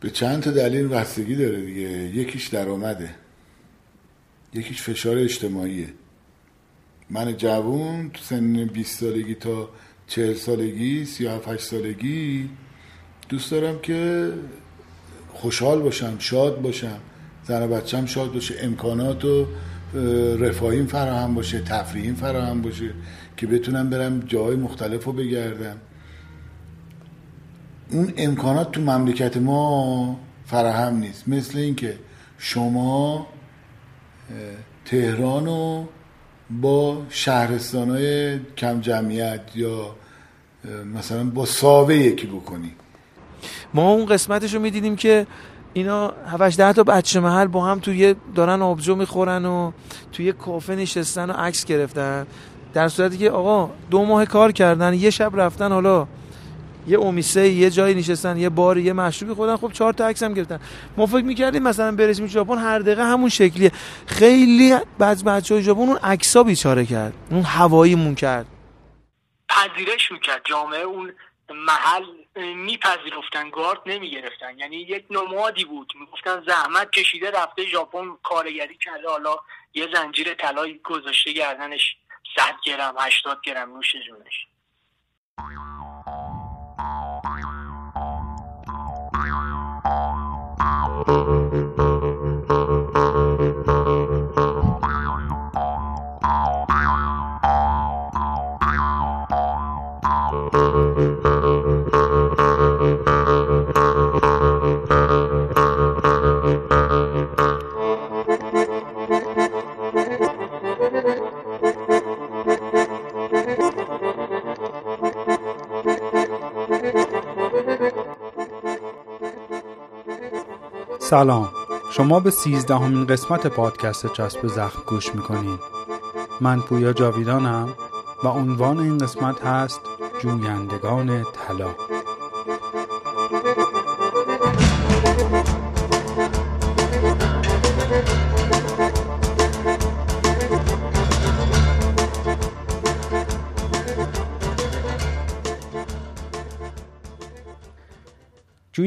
به چند تا دلیل بستگی داره دیگه. یکیش درآمده. یکیش فشار اجتماعیه. من جوون تو سن 20 سالگی تا 40 سالگی 37 سالگی دوست دارم که خوشحال باشم شاد باشم. زن و بچم شاد باشه. امکانات و رفاهیم فراهم باشه تفریحیم فراهم باشه که بتونم برم جای مختلف رو بگردم. اون امکانات تو مملکت ما فراهم نیست. مثل اینکه شما تهران رو با شهرستان های کم جمعیت یا مثلا با ساوه یکی بکنی. ما اون قسمتش رو می‌دیدیم که اینا 7 ده تا بچه محل با هم توی دارن آبجو می‌خورن و توی کافه نشستن و عکس گرفتن. در صورتی که آقا دو ماه کار کردن یه شب رفتن حالا یه اومیسه یه جایی نشستن یه بار یه مشروبی خودن خب چهار تا عکس هم گرفتن. ما فکر می‌کردیم مثلا برسیم ژاپن هر دقیقه همون شکلیه. خیلی بعض بچهای ژاپن اون عکسا بیچاره کرد. اون هواییمون کرد. پذیرش می‌کرد جامعه اون محل میپذیرفتن گارد نمی‌گرفتن. یعنی یک نمادی بود. می‌گفتن زحمت کشیده رفته ژاپن کارگری کرده. حالا یه زنجیر طلایی گذاشته گردنش 100 گرم 80 گرم نوش جونش. سلام. شما به سیزدهمین قسمت پادکست چسب زخم گوش می‌کنید. من پویا جاویدانم و عنوان این قسمت هست جویندگان طلا.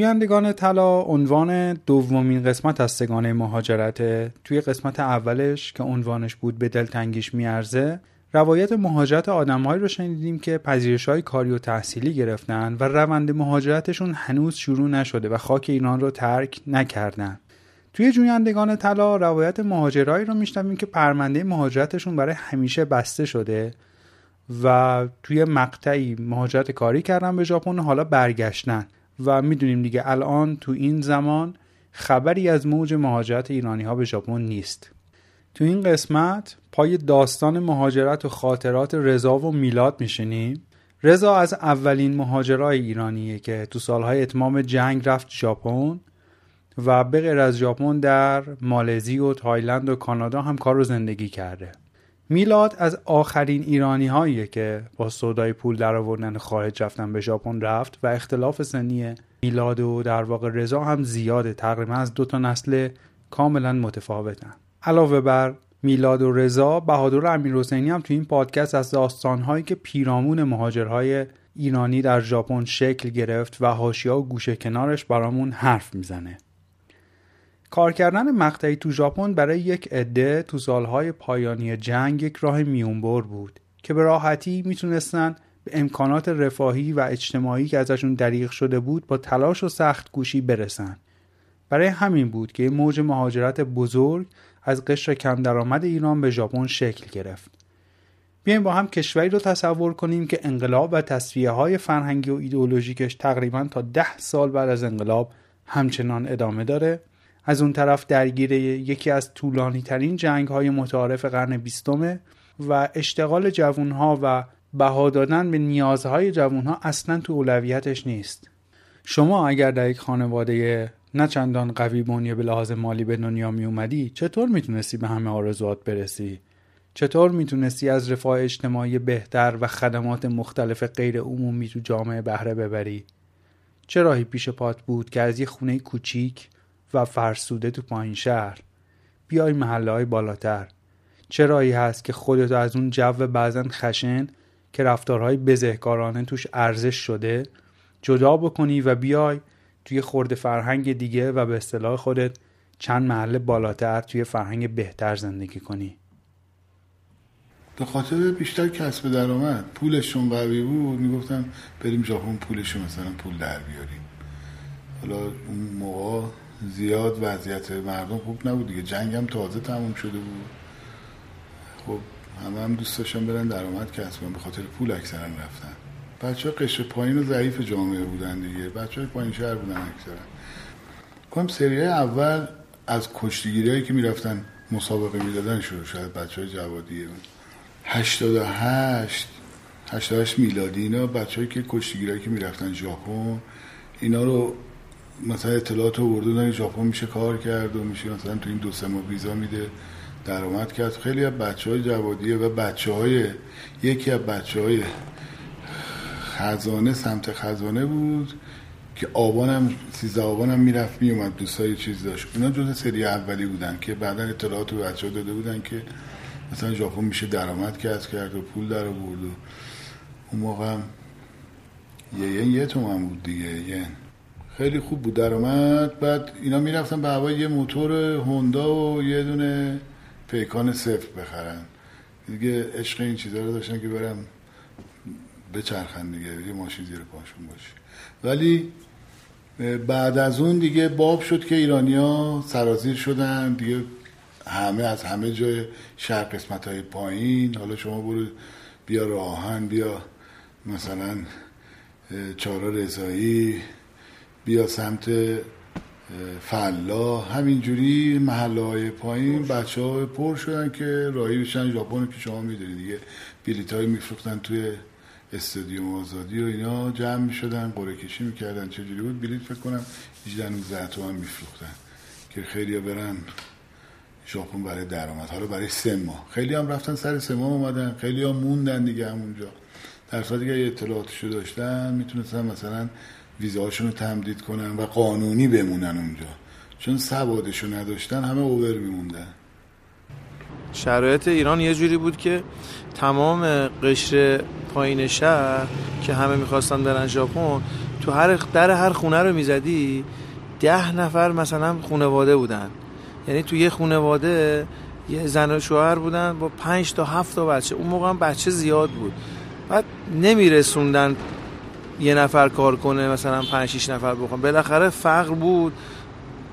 جویندگان طلا عنوان دومین قسمت از سگانه مهاجرت توی قسمت اولش که عنوانش بود به دلتنگیش میارزه روایت مهاجرت آدمهایی رو شنیدیم که پذیرش های کاری و تحصیلی گرفتن و روند مهاجرتشون هنوز شروع نشده و خاک ایران رو ترک نکردن. توی جویندگان طلا روایت مهاجرایی رو میشنویم که پرونده مهاجرتشون برای همیشه بسته شده و توی مقطعی مهاجرت کاری کردن به ژاپن حالا برگشتن. و می‌دونیم دیگه الان تو این زمان خبری از موج مهاجرت ایرانی ها به ژاپن نیست. تو این قسمت پای داستان مهاجرت و خاطرات رضا و میلاد میشینیم. رضا از اولین مهاجرای ایرانیه که تو سالهای اتمام جنگ رفت ژاپن و به غیر از ژاپن در مالزی و تایلند و کانادا هم کار رو زندگی کرده. میلاد از آخرین ایرانی هاییه که با سودای پول در آوردن خارج رفتن به ژاپن رفت و اختلاف سنی میلاد و در واقع رضا هم زیاده. تقریبا از دو تا نسل کاملا متفاوتن. علاوه بر میلاد و رضا بهادر امیرحسینی هم تو این پادکست از داستانهایی که پیرامون مهاجرهای ایرانی در ژاپن شکل گرفت و حاشیه و گوشه کنارش برامون حرف می‌زنه. کار کردن مقطعی تو ژاپن برای یک عده تو سالهای پایانی جنگ یک راه میونبر بود که به راحتی می‌تونستن به امکانات رفاهی و اجتماعی که ازشون دریغ شده بود با تلاش و سخت گوشی برسن. برای همین بود که موج مهاجرت بزرگ از قشر کم درآمد ایران به ژاپن شکل گرفت. بیایم با هم کشوری رو تصور کنیم که انقلاب و تصفیه های فرهنگی و ایدئولوژیکش تقریبا تا ده سال بعد از انقلاب همچنان ادامه داره. از اون طرف درگیر یکی از طولانی ترین جنگ های متعارف قرن بیستمه و اشتغال جوانها و بها دادن به نیازهای جوانها اصلا تو اولویتش نیست. شما اگر در یک خانواده نه چندان قوی بنیه به لحاظ مالی به دنیا می اومدی چطور می‌تونستی به همه آرزوات برسی؟ چطور می‌تونستی از رفاه اجتماعی بهتر و خدمات مختلف غیر عمومی تو جامعه بهره ببری؟ چه راهی پیش پات بود که از یه خونه کوچیک و فرسوده تو پایین شهر. بیای محله های بالاتر. چه راهی هست که خودتو از اون جو بعضا خشن که رفتارهای بزهکارانه توش ارزش شده جدا بکنی و بیای توی خورده فرهنگ دیگه و به اصطلاح خودت چند محله بالاتر توی فرهنگ بهتر زندگی کنی. به خاطر بیشتر کسب درآمد پولشون قوی بود. می‌گفتن بریم ژاپن پولشون مثلا پول در بیاریم. حالا اون موقع زیاد وضعیت مردم خوب نبود دیگه. جنگ هم تازه تموم شده بود. خب همه هم دوست داشتن برن درآمد کسب به خاطر پول اکثرا رفتن. بچه ها قشر پایین و ضعیف جامعه بودن دیگه. بچه های پایین شهر بودن اکثرا. کنم سری اول از کشتیگیری که می‌رفتن مسابقه می‌دادن شروع شد. بچه های جوادیه 88 88 میلادی اینا بچه‌ای که کشتیگیری که می‌رفتن ژاپن اینا رو مثلا اطلاعات رو بردن ژاپن میشه کار کرد و میشه مثلا تو این دو سه ماه ویزا میده درآمد کرد. خیلی از بچه های جوادیه و بچه های یکی از بچه های خزانه سمت خزانه بود که آبانم سیزده آبانم می‌رفت میومد دوستای چیز داشت. اینا جز سری اولی بودن که بعدا اطلاعات رو بچه ها داده بودن که مثلا ژاپن میشه درآمد کسب کرد و پول در آورد و اون موقع یه یه یه تومن بود دیگه یه. خیلی خوب بود. درآمد بعد اینا می‌رفتن به هوای یه موتور هوندا و یه دونه پیکان صفر بخرن. دیگه عشق این چیزا رو داشتن که برم بچرخن دیگه یه ماشین زیر پاشون باشه. ولی بعد از اون دیگه باب شد که ایرانیا سرازیر شدن. دیگه همه از همه جای شهر قسمت های پایین. حالا شما برو بیا راهن بیا مثلا چارا رضایی بیا سمت فلا همینجوری محله های پایین بچه ها پر شدن که راهی بشن. ژاپن که شما می‌دونید دیگه. بیلیت های میفروختن توی استادیوم آزادی و اینا. جمع می‌شدن قره کشی می‌کردن. چجوری بود؟ بلیت فکر کنم 18 19 تومن میفروختن که خیلی برن ژاپن برای درآمد. حالا برای سه ماه. خیلی هم رفتن سر سه ماه اومدن. خیلی هم موندن دیگه همونجا. در صورتی که اطلاعاتشو داشتن می‌تونستن مثلا ویزاشون رو تمدید کنن و قانونی بمونن اونجا. چون سوادشو نداشتن همه اوور میموندن. شرایط ایران یه جوری بود که تمام قشر پایین شهر که همه می‌خواستن برن ژاپن تو هر در هر خونه رو می‌زدی ده نفر مثلا خونواده بودن. یعنی تو یه خونواده یه زن و شوهر بودن با پنج تا هفت تا بچه. اون موقع هم بچه زیاد بود. بعد نمیرسوندن یه نفر کار کنه مثلا پنج شیش نفر بخون بالاخره فقر بود.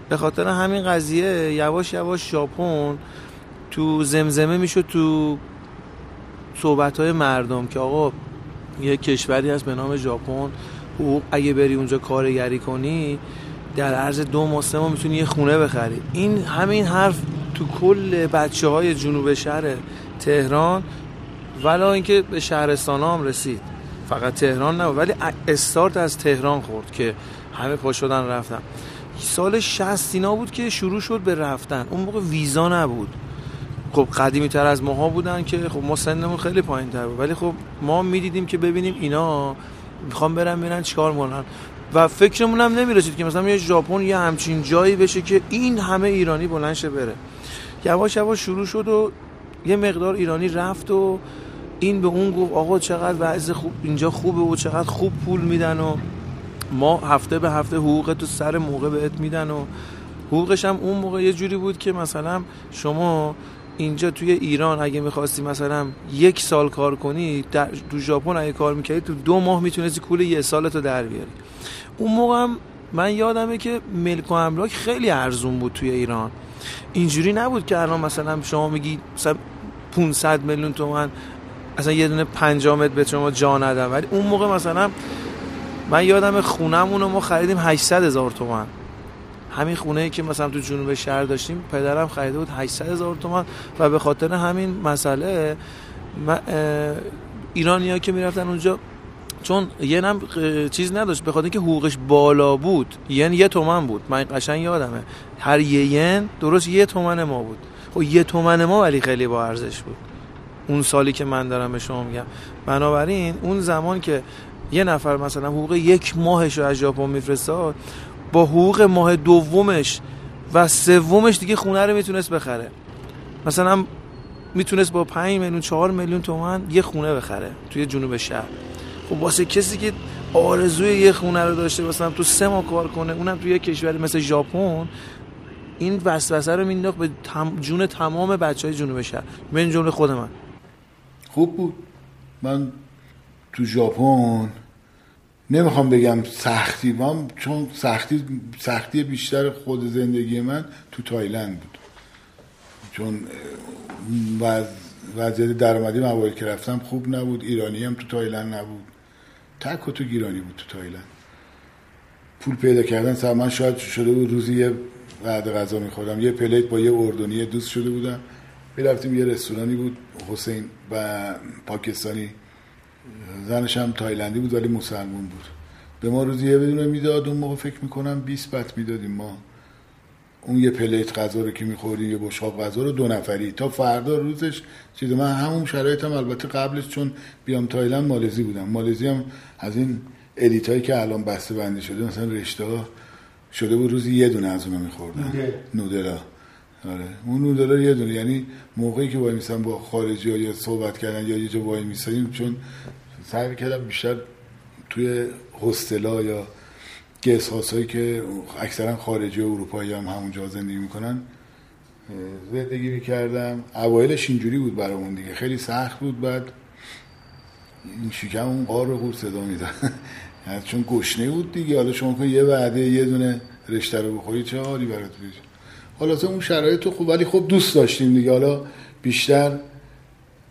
به خاطر همین قضیه یواش یواش ژاپن تو زمزمه می‌شد تو صحبت های مردم که آقا یه کشوری هست به نام ژاپن اگه بری اونجا کارگری کنی در عرض دو ماه سه ماه می‌تونی یه خونه بخری. این همین حرف تو کل بچه های جنوب شهر تهران ولا اینکه به شهرستان هم رسید. فقط تهران نبود ولی استارت از تهران خورد که همه پا شدن رفتن. سال 60 اینا بود که شروع شد به رفتن. اون موقع ویزا نبود. خب قدیمی تر از ماها بودن که خب ما سنمون خیلی پایین تر بود. ولی خب ما می‌دیدیم که ببینیم اینا می‌خوام برن برن چیکار کنن و فکرمون هم نمی‌رسید که مثلا یه ژاپن یه همچین جایی بشه که این همه ایرانی بلنشه بره. یواش یواش شروع شد و یه مقدار ایرانی رفت و این به اون گفت آقا چقدر وضع خوب اینجا خوبه و چقدر خوب پول میدن و ما هفته به هفته حقوق تو سر موقع بهت میدن و حقوقش هم اون موقع یه جوری بود که مثلا شما اینجا توی ایران اگه می‌خواستی مثلا یک سال کار کنی در تو ژاپن اگه کار می‌کردی تو دو ماه می‌تونستی کول یه سالتو در بیاری. اون موقع هم من یادمه که ملک و املاک خیلی ارزون بود توی ایران. اینجوری نبود که الان مثلا شما میگی مثلا 500 میلیون تومن اصلا یه دونه 5 متر به شما جا ندم. ولی اون موقع مثلا من یادم خونمون رو ما خریدیم 800 هزار تومن همین خونه ای که مثلا تو جنوب شهر داشتیم پدرم خریده بود 800 هزار تومن و به خاطر همین مسئله ایرانیا که می‌رفتن اونجا چون یه نم چیز نداشت. به خاطر اینکه حقوقش بالا بود یعنی یه تومن بود. من قشنگ یادمه. هر یه ین درست یه تومن ما بود. خب یه تومن ما ولی خیلی با ارزش بود. اون سالی که من دارم به شما میگم. بنابراین اون زمان که یه نفر مثلا حقوق یک ماهش رو از ژاپن میفرستاد با حقوق ماه دومش و سومش دیگه خونه رو می‌تونست بخره. مثلا می‌تونست با 5 میلیون 4 میلیون تومن یه خونه بخره توی جنوب شهر. خب واسه کسی که آرزوی یه خونه رو داشته باشم تو سه ماه کار کنه اونم تو یه کشوری مثل ژاپن این وسوسه رو مینداخت به جون تمام بچه های جنوب شهر. این جمله خود من. خوب بود. من تو ژاپن نمی‌خوام بگم سختی من چون سختی سختی بیشتر خود زندگی من تو تایلند بود. چون وضعیت درآمدی موارد که رفتم خوب نبود ایرانی هم تو تایلند نبود. تک و توک ایرانی بود تو تایلند. پول پیدا کردن سر من شاید شده بود روزی یه بعد غذا میخوردم یه پلیت با یه اردنی دوست شده بودم. رفتیم یه رستورانی بود حسینو پاکستانی. زنش هم تایلندی بود ولی مسلمون بود. به ما روزی یه بدونه می‌داد اون موقع فکر می‌کنم 20 بت می‌دادیم ما. اون یه پلیت غذا رو که میخوردیم یه بشقاب غذا رو دو نفری. تا فردا روزش چیز من همون شرایطم البته قبلش چون بیام تایلند مالزی بودم. مالزی هم از این ادیت هایی که الان بسته بندی شده مثلا رشته ها شده بود روزی یه دونه از اونا میخوردن. نودلا آره. اون نودلا یه دونه. یعنی موقعی که وای میسن با خارجی ها یا صحبت کردن یا یه جا وای چون سعی کردم بیشتر توی هستلا یا گس هایی که اکثرا خارجی و اروپایی هم همونجا زندگی می‌کنن زندگی می‌کردم. اوایلش اینجوری بود برامون دیگه. خیلی سخت بود. بعد این شکم اون قار رو صدا میدن چون گشنه بود دیگه. حالا شما که یه وعده یه دونه رشته رو بخوری چه حالی برات پیش؟ حالا اون شرایط تو خوب ولی خب دوست داشتیم دیگه. حالا بیشتر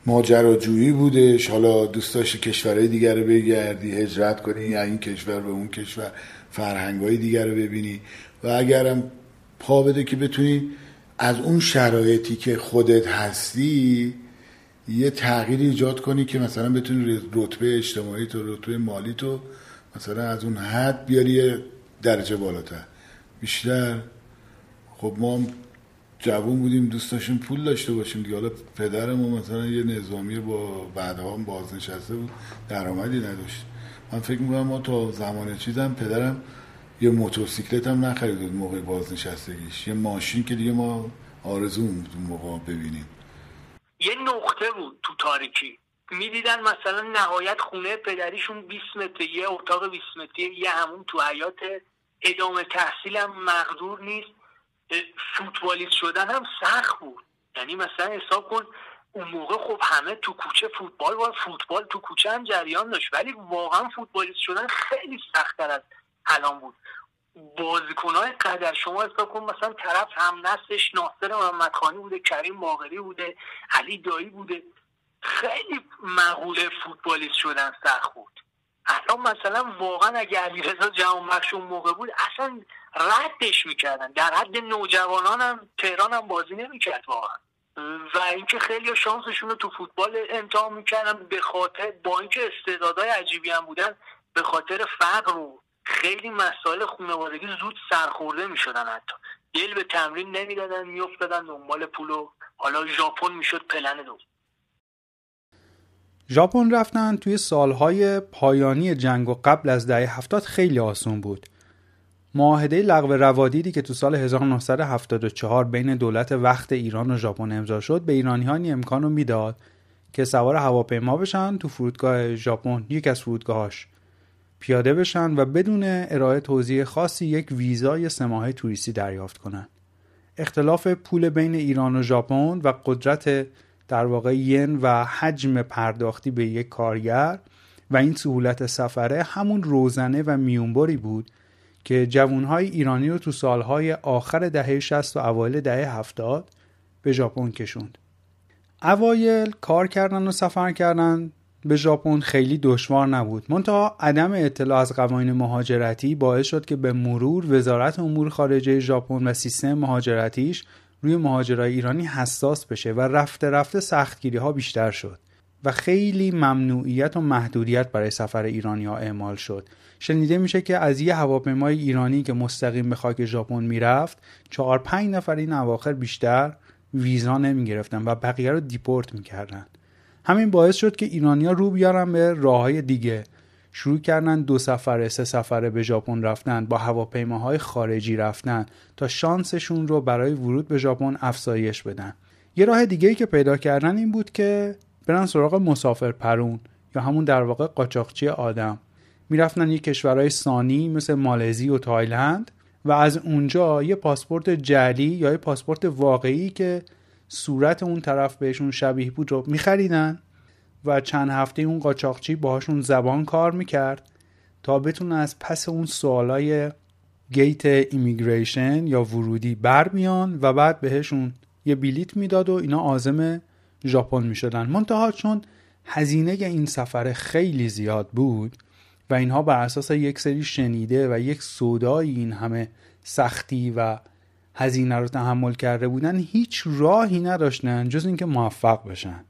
ماجراجویی بودش. حالا دوست داشتی کشورهای دیگر رو بگردی هجرت کنی یا این کشور به اون کشور فرهنگ دیگر رو ببینی. و اگرم پا بده که بتونی از اون شرایطی که خودت هستی یه تغییر ایجاد کنی که مثلا بتونی رتبه اجتماعی تو رتبه مالی تو مثلا از اون حد بیاری درجه بالاتر. بیشتر خب ما هم جوون بودیم دوست داشتیم پول داشته باشیم دیگه. حالا پدرمون مثلا یه نظامی با بعدها هم بازنشسته بود درآمدی نداشت. من فکر می‌کنم ما تا زمان چیزم پدرم یه موتورسیکلت هم نخرید بود موقع بازنشستگیش. یه ماشین که دیگه ما آرزو بود موقع ببینیم. یه نقطه بود تو تاریکی. می‌دیدن مثلا نهایت خونه پدریشون 20 متر یه اتاق 20 متری یه همون تو حیات ادامه تحصیلم مقدور نیست. فوتبالیست شدن هم سخت بود. یعنی مثلا حساب کن اون موقع خب همه تو کوچه فوتبال و فوتبال تو کوچه هم جریان داشت. ولی واقعا فوتبالیست شدن خیلی سختتر از الان بود. بازیکنهای قدر شما حساب کن مثلا طرف هم نستش ناصر محمدخانی بوده کریم باقری بوده علی دایی بوده. خیلی مقوله فوتبالیست شدن سخت بود. الان مثلا واقعا اگه علیرضا جوان بخش اون موقع بود اصلا ردش می‌کردن. در حد نوجوانان هم تهران هم بازی نمی‌کرد واقعا. و اینکه خیلی شانسشون رو تو فوتبال امتحان می‌کردن به خاطر با اینکه استعدادهای عجیبی هم بودن به خاطر فقر و خیلی مسائل خانوادگی زود سرخورده می‌شدن حتی. دل به تمرین نمی‌دادن میافتادن دنبال پول و حالا ژاپن می‌شد پلن دو ژاپن رفتن توی سالهای پایانی جنگ و قبل از دهه هفتاد خیلی آسون بود. معاهده لغو روادیدی که تو سال 1974 بین دولت وقت ایران و ژاپن امضا شد به ایرانی ها امکان رو می‌داد که سوار هواپیما بشن تو فرودگاه ژاپن یک از فرودگاهاش پیاده بشن و بدون ارائه توضیح خاصی یک ویزای سه ماهه توریستی دریافت کنن. اختلاف پول بین ایران و ژاپن و قدرت در واقع ین و حجم پرداختی به یک کارگر و این سهولت سفره همون روزنه و میونبری بود که جوانهای ایرانی رو تو سالهای آخر دهه 60 و اوایل دهه 70 به ژاپن کشوند. اوایل کار کردن و سفر کردن به ژاپن خیلی دشوار نبود منتها عدم اطلاع از قوانین مهاجرتی باعث شد که به مرور وزارت امور خارجه ژاپن و سیستم مهاجرتیش روی مهاجرای ایرانی حساس بشه و رفته رفته سختگیری ها بیشتر شد و خیلی ممنوعیت و محدودیت برای سفر ایرانی ها اعمال شد شنیده میشه که از یه هواپیمای ایرانی که مستقیم به خاک ژاپن می‌رفت چهار پنج نفر این اواخر بیشتر ویزا نمی‌گرفتن و بقیه رو دیپورت می‌کردن. همین باعث شد که ایرانیا رو بیارن به راه دیگه. شروع کردن دو سفره سه سفره به ژاپن رفتن با هواپیماهای خارجی رفتن تا شانسشون رو برای ورود به ژاپن افزایش بدن. یه راه دیگه ای که پیدا کردن این بود که برن سراغ مسافر پرون یا همون در واقع قاچاقچی آدم. می‌رفتن یه کشورهای ثالثی مثل مالزی و تایلند و از اونجا یه پاسپورت جعلی یا یه پاسپورت واقعی که صورت اون طرف بهشون شبیه بود رو میخریدن و چند هفته اون قاچاقچی باهاشون زبان کار می‌کرد تا بتونه از پس اون سوالای گیت immigration یا ورودی بربیان و بعد بهشون یه بلیت می‌داد و اینا عازم ژاپن می‌شدن. منتها چون هزینه این سفر خیلی زیاد بود و اینها بر اساس یک سری شنیده و یک سودایی این همه سختی و هزینه رو تحمل کرده بودن هیچ راهی نداشتن جز اینکه موفق بشن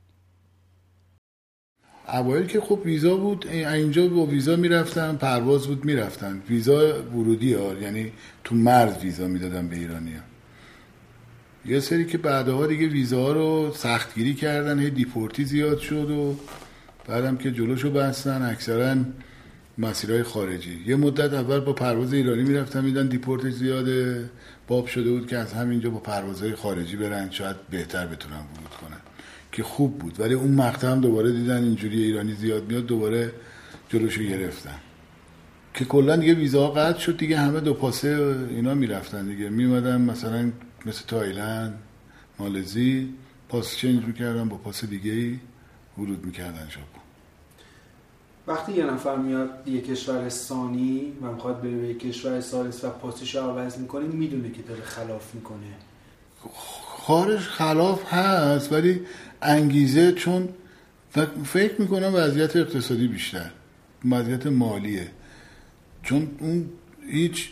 اوایل که خب ویزا بود اینجا با ویزا می‌رفتن پرواز بود می‌رفتن ویزا ورودی ها یعنی تو مرز ویزا می‌دادن به ایرانی ها. یه سری که بعدها دیگه ویزا رو سختگیری کردن هی دیپورتی زیاد شد و بعدم که جلوشو بستن اکثرا مسیرهای خارجی. یه مدت اول با پرواز ایرانی می‌رفتن میدن دیپورتش زیاده باب شده بود که از همینجا با پروازهای خارجی برن شاید بهتر بتونن ورود کنن. که خوب بود. ولی اون مقطع هم دوباره دیدن اینجوری ایرانی زیاد میاد دوباره جلوشو گرفتن. که کلا دیگه ویزا قطع شد دیگه همه دو پاسه اینا می‌رفتن دیگه. میومدن مثلا مثل تایلند مالزی پاس چنج می‌کردن با پاس دیگه ای ورود می‌کردن ژاپن. وقتی یه نفر میاد یه کشور ثانی و می‌خواد بره به یه کشور ثالث و پاسش رو عوض می‌کنه می‌دونه که داره خلاف می‌کنه. خارج خلاف هست ولی انگیزه چون فکر می‌کنم وضعیت اقتصادی بیشتر وضعیت مالیه. چون اون هیچ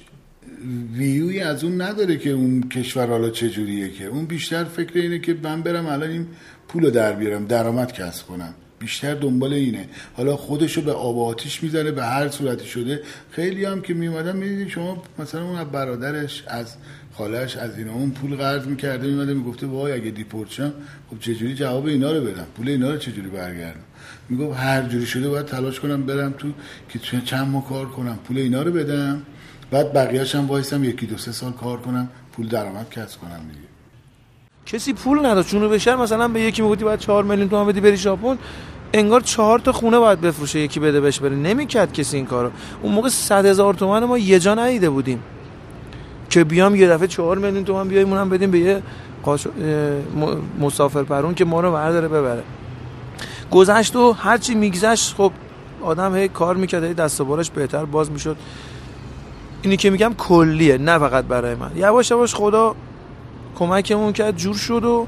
ویوی از اون نداره که اون کشور حالا چجوریه که. اون بیشتر فکر اینه که من برم الان این پول در بیارم درآمد کسب کنم. بیشتر دنبال اینه. حالا خودشو به آب آتیش می‌زنه به هر صورتی شده. خیلی هم که میومدن می‌دیدید شما مثلا اون برادرش از خالش از اینا اون پول قرض می‌کرده میمده می‌گفته وای اگه دیپورت شم خب چجوری جواب اینا رو بدم؟ پول اینا رو چجوری برگردم؟ می‌گفت هر جوری شده باید تلاش کنم برم تو که چند ماه کار کنم پول اینا رو بدم. بعد بقیه‌اش هم وایسم یکی دو سه سال کار کنم پول درآمد کسب کنم دیگه. کسی پول نداشت چونو بشه مثلا به یکی می‌گفتی باید 4 میلیون تومان بدی بری ژاپن انگار چهار تا خونه باید بفروشه یکی بده بهش بره. نمی‌کرد کسی این کارو. اون موقع 100 هزار تومن ما یه جا ندیده بودیم. که بیام یه دفعه 4 میلیون تومن بیایم اونم بدیم به یه قاش... مسافر پرون که ما رو برداره ببره. گذشت و هرچی میگذشت خب آدم هی کار می‌کرد هی دست و بالش بهتر باز می‌شد. اینی که میگم کلیه نه فقط برای من. یواش یواش خدا کمکمون کرد جور شد و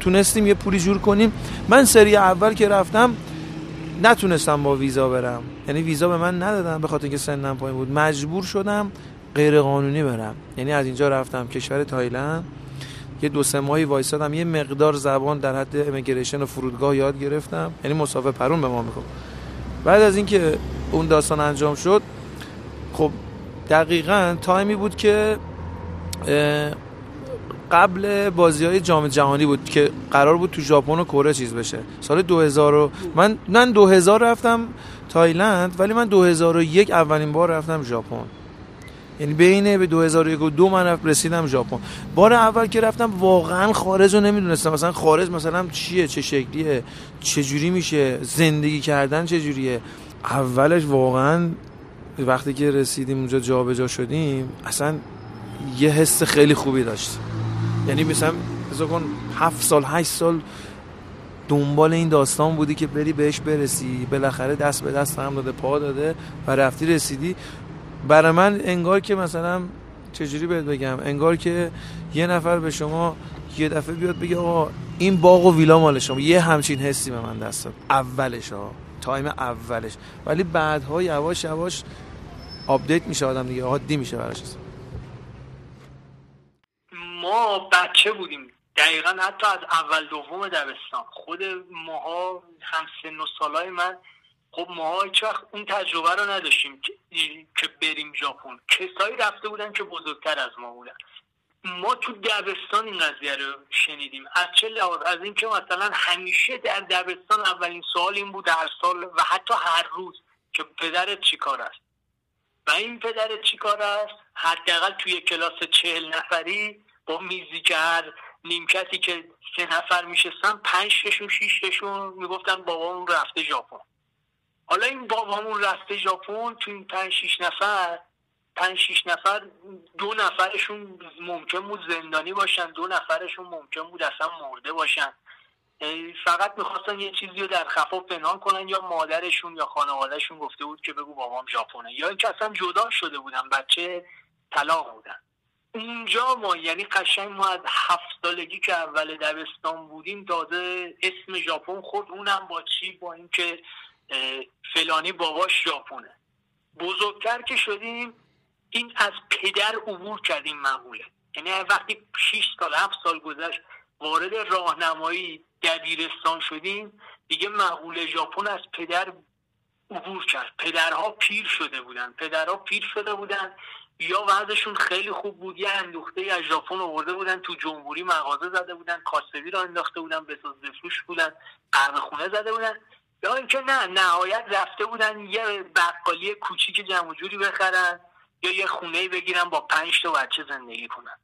تونستیم یه پولی جور کنیم. من سری اول که رفتم نتونستم با ویزا برم. یعنی ویزا به من ندادم به خاطر اینکه سنم پایین بود. مجبور شدم غیر قانونی برم. یعنی از اینجا رفتم کشور تایلند. یه دو سه ماهی وایسادم. یه مقدار زبان در حد امیگریشن و فرودگاه یاد گرفتم. یعنی مسافر پرون به ما میگم بعد از اینکه اون داستان انجام شد خب دقیقا تایمی بود که قبل بازی های جام جهانی بود که قرار بود تو ژاپن و کره چیز بشه. سال 2000 و من من 2000 رفتم تایلند ولی من 2001 اولین بار رفتم ژاپن. یعنی بین به 2001 و دو من رسیدم ژاپن. بار اول که رفتم واقعا خارج رو نمی‌دونستم. مثلا خارج مثلا چیه؟ چه شکلیه؟ چه جوری میشه؟ زندگی کردن چه جوریه؟ اولش واقعا وقتی که رسیدیم اونجا جابجا جا شدیم اصلا یه حس خیلی خوبی داشت یعنی مثلا بذار کن هفت سال هشت سال دنبال این داستان بودی که بری بهش برسی. بالاخره دست به دست هم داده پا داده و رفتی رسیدی. برای من انگار که مثلا چجوری بهت بگم؟ انگار که یه نفر به شما یه دفعه بیاد بگه آقا این باغ و ویلا مال شما. یه همچین حسی به من دست داد. اولش ها تایم اولش. ولی بعدها یواش یواش update میشه آدم دیگه. عادی میشه براش. ما بچه بودیم. دقیقا حتی از اول دوم دبستان. خود ماها هم سن و سالای من خب ماها هیچ وقت اون تجربه رو نداشتیم که بریم ژاپن. کسایی رفته بودن که بزرگتر از ما بودن. ما تو دبستان این قضیه رو شنیدیم. از چه لحاظ؟ از اینکه مثلا همیشه در دبستان اولین سوال این بود هر سال و حتی هر روز که پدرت چیکار است؟ و این پدرت چیکار است؟ حداقل توی کلاس چهل نفری با میزیگر نیمکتی که سه نفر میشستن پنج تاشون شیش تاشون می‌گفتن بابا اون رفته ژاپن. حالا این بابامون رفته ژاپن تو این پنج شیش نفر پنج شیش نفر دو نفرشون ممکن بود زندانی باشن دو نفرشون ممکن بود اصلا مرده باشن. فقط می‌خواستن یه چیزی رو در خفا پنهان کنن یا مادرشون یا خانوادهشون گفته بود که بگو بابام ژاپنه. یا اینکه اصلا جدا شده بودن بچه طلاق بودن. اونجا ما یعنی قشنگ ما از هفت سالگی که اول دبستان بودیم داده اسم ژاپن خود اونم با چی؟ با اینکه فلانی باباش ژاپنه. بزرگتر که شدیم این از پدر عبور کردیم معموله یعنی وقتی 6 سال هفت سال گذشت وارد راهنمایی دبیرستان شدیم دیگه مقوله ژاپن از پدر عبور کرد. پدرها پیر شده بودن. پدرها پیر شده بودن. یا وضعشون خیلی خوب بود یه اندوخته از ژاپن آورده بودن تو جمهوری مغازه زده بودن کاسبی را انداخته بودن بساز بفروش بودن قهوه خونه زده بودن. یا اینکه نه نهایت رفته بودن یه بقالی کوچیک جمع جوری بخرن یا یه خونه بگیرن با پنج تا بچه زندگی کنن.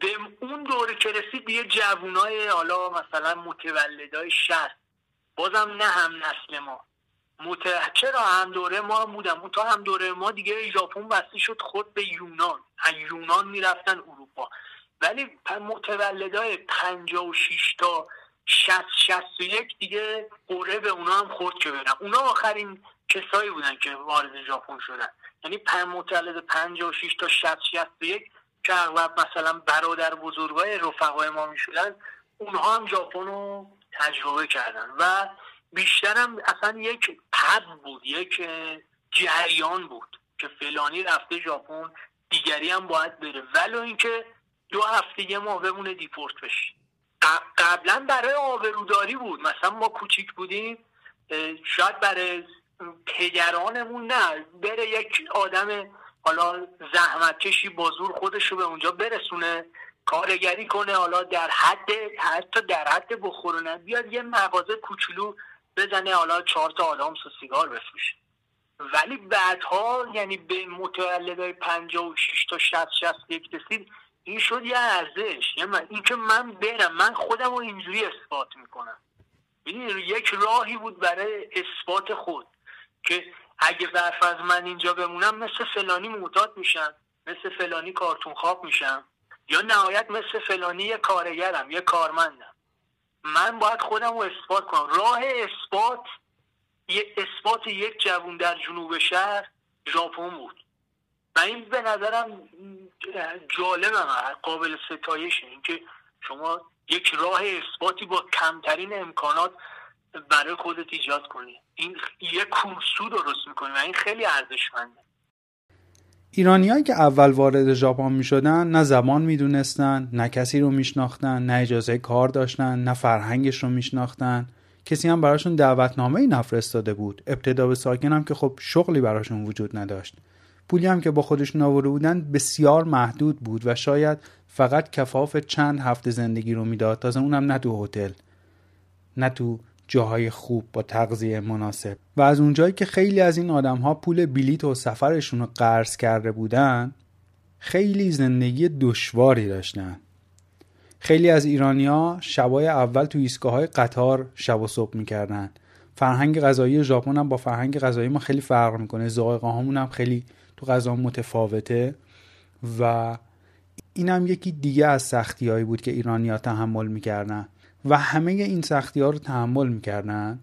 به اون دوره که رسید یه جوونای حالا مثلا متولدای شهر بازم نه هم نسل ما. مت... چرا هم دوره ما هم بودم تا هم دوره ما دیگه ژاپن بسته شد خود به یونان. از یونان می‌رفتن اروپا. ولی متولدای 56 تا 60 61 دیگه قره به اونا هم خورد که برن. اونا آخرین کسایی بودن که وارد ژاپن شدن. یعنی متولد 56 تا 60 61 که اغلب مثلا برادر بزرگای رفقای ما می‌شدن اونها هم ژاپن رو تجربه کردن. و بیشترم اصلا یک پد بود یک جریان بود که فلانی رفته ژاپن دیگری هم باید بره. ولو اینکه دو هفته یه ما بمونه دیپورت بشی قبلا برای آبروداری بود. مثلا ما کوچیک بودیم شاید برای پدرانمون نه. بره یک آدم حالا زحمت کشی با زور خودش رو به اونجا برسونه کارگری کنه حالا در حد حتی در حد بخورونه بیاد یه مغازه کوچولو بزنه حالا چهار تا آدم و سیگار بفروشه ولی بعدها یعنی به متولدهای پنجاه و شیش تا شست شست یک رسید این شد یه ارزش. یعنی این که من برم من خودم رو اینجوری اثبات می‌کنم. یک راهی بود برای اثبات خود که اگه برف از من اینجا بمونم مثل فلانی معتاد میشم مثل فلانی کارتون خواب میشم یا نهایت مثل فلانی یه کارگرم یه کارمندم. من باید خودم رو اثبات کنم. راه اثبات اثبات یک جوون در جنوب شهر ژاپن بود. و این به نظرم جالبم قابل ستایشه. اینکه شما یک راه اثباتی با کمترین امکانات برای خودت ایجاد کنی. این یه کورسو درست می‌کنی و این خیلی ارزشمنده. ایرانیایی که اول وارد ژاپن می شدن نه زبان می دونستن نه کسی رو میشناختن نه اجازه کار داشتن نه فرهنگش رو میشناختن. کسی هم براشون دعوتنامه ای نفرستاده بود. ابتدا به ساکن هم که خب شغلی براشون وجود نداشت. پولی هم که با خودشون آورده بودن بسیار محدود بود و شاید فقط کفاف چند هفته زندگی رو می‌داد. تازه اونم نه تو هتل نه تو جاهای خوب با تغذیه مناسب. و از اونجایی که خیلی از این آدم ها پول بلیت و سفرشون رو قرض کرده بودن خیلی زندگی دشواری داشتن. خیلی از ایرانیا شبای اول تو ایستگاه قطار شب و صبح می‌کردن. فرهنگ غذایی ژاپن هم با فرهنگ غذایی ما خیلی فرق می‌کنه. ذائقه هامون هم خیلی تو غذا متفاوته. و اینم یکی دیگه از سختی هایی بود که ایرانیا تحمل می‌کردن. و همه این سختی ها رو تحمل می‌کردن؟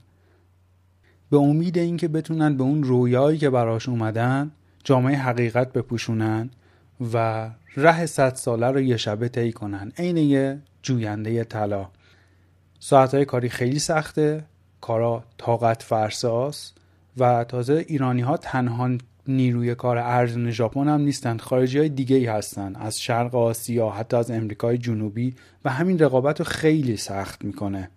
به امید اینکه بتونن به اون رویایی که براش اومدن جامعه حقیقت بپوشونن و ره صد ساله رو یه شبه طی کنن. عین یه جوینده طلا. ساعتهای کاری خیلی سخته کارا طاقت فرساس و تازه ایرانی ها تنها نیروی کار ارزون ژاپن هم نیستند. خارجی های دیگه ای هستن از شرق آسیا حتی از امریکای جنوبی و همین رقابت رو خیلی سخت می‌کنه.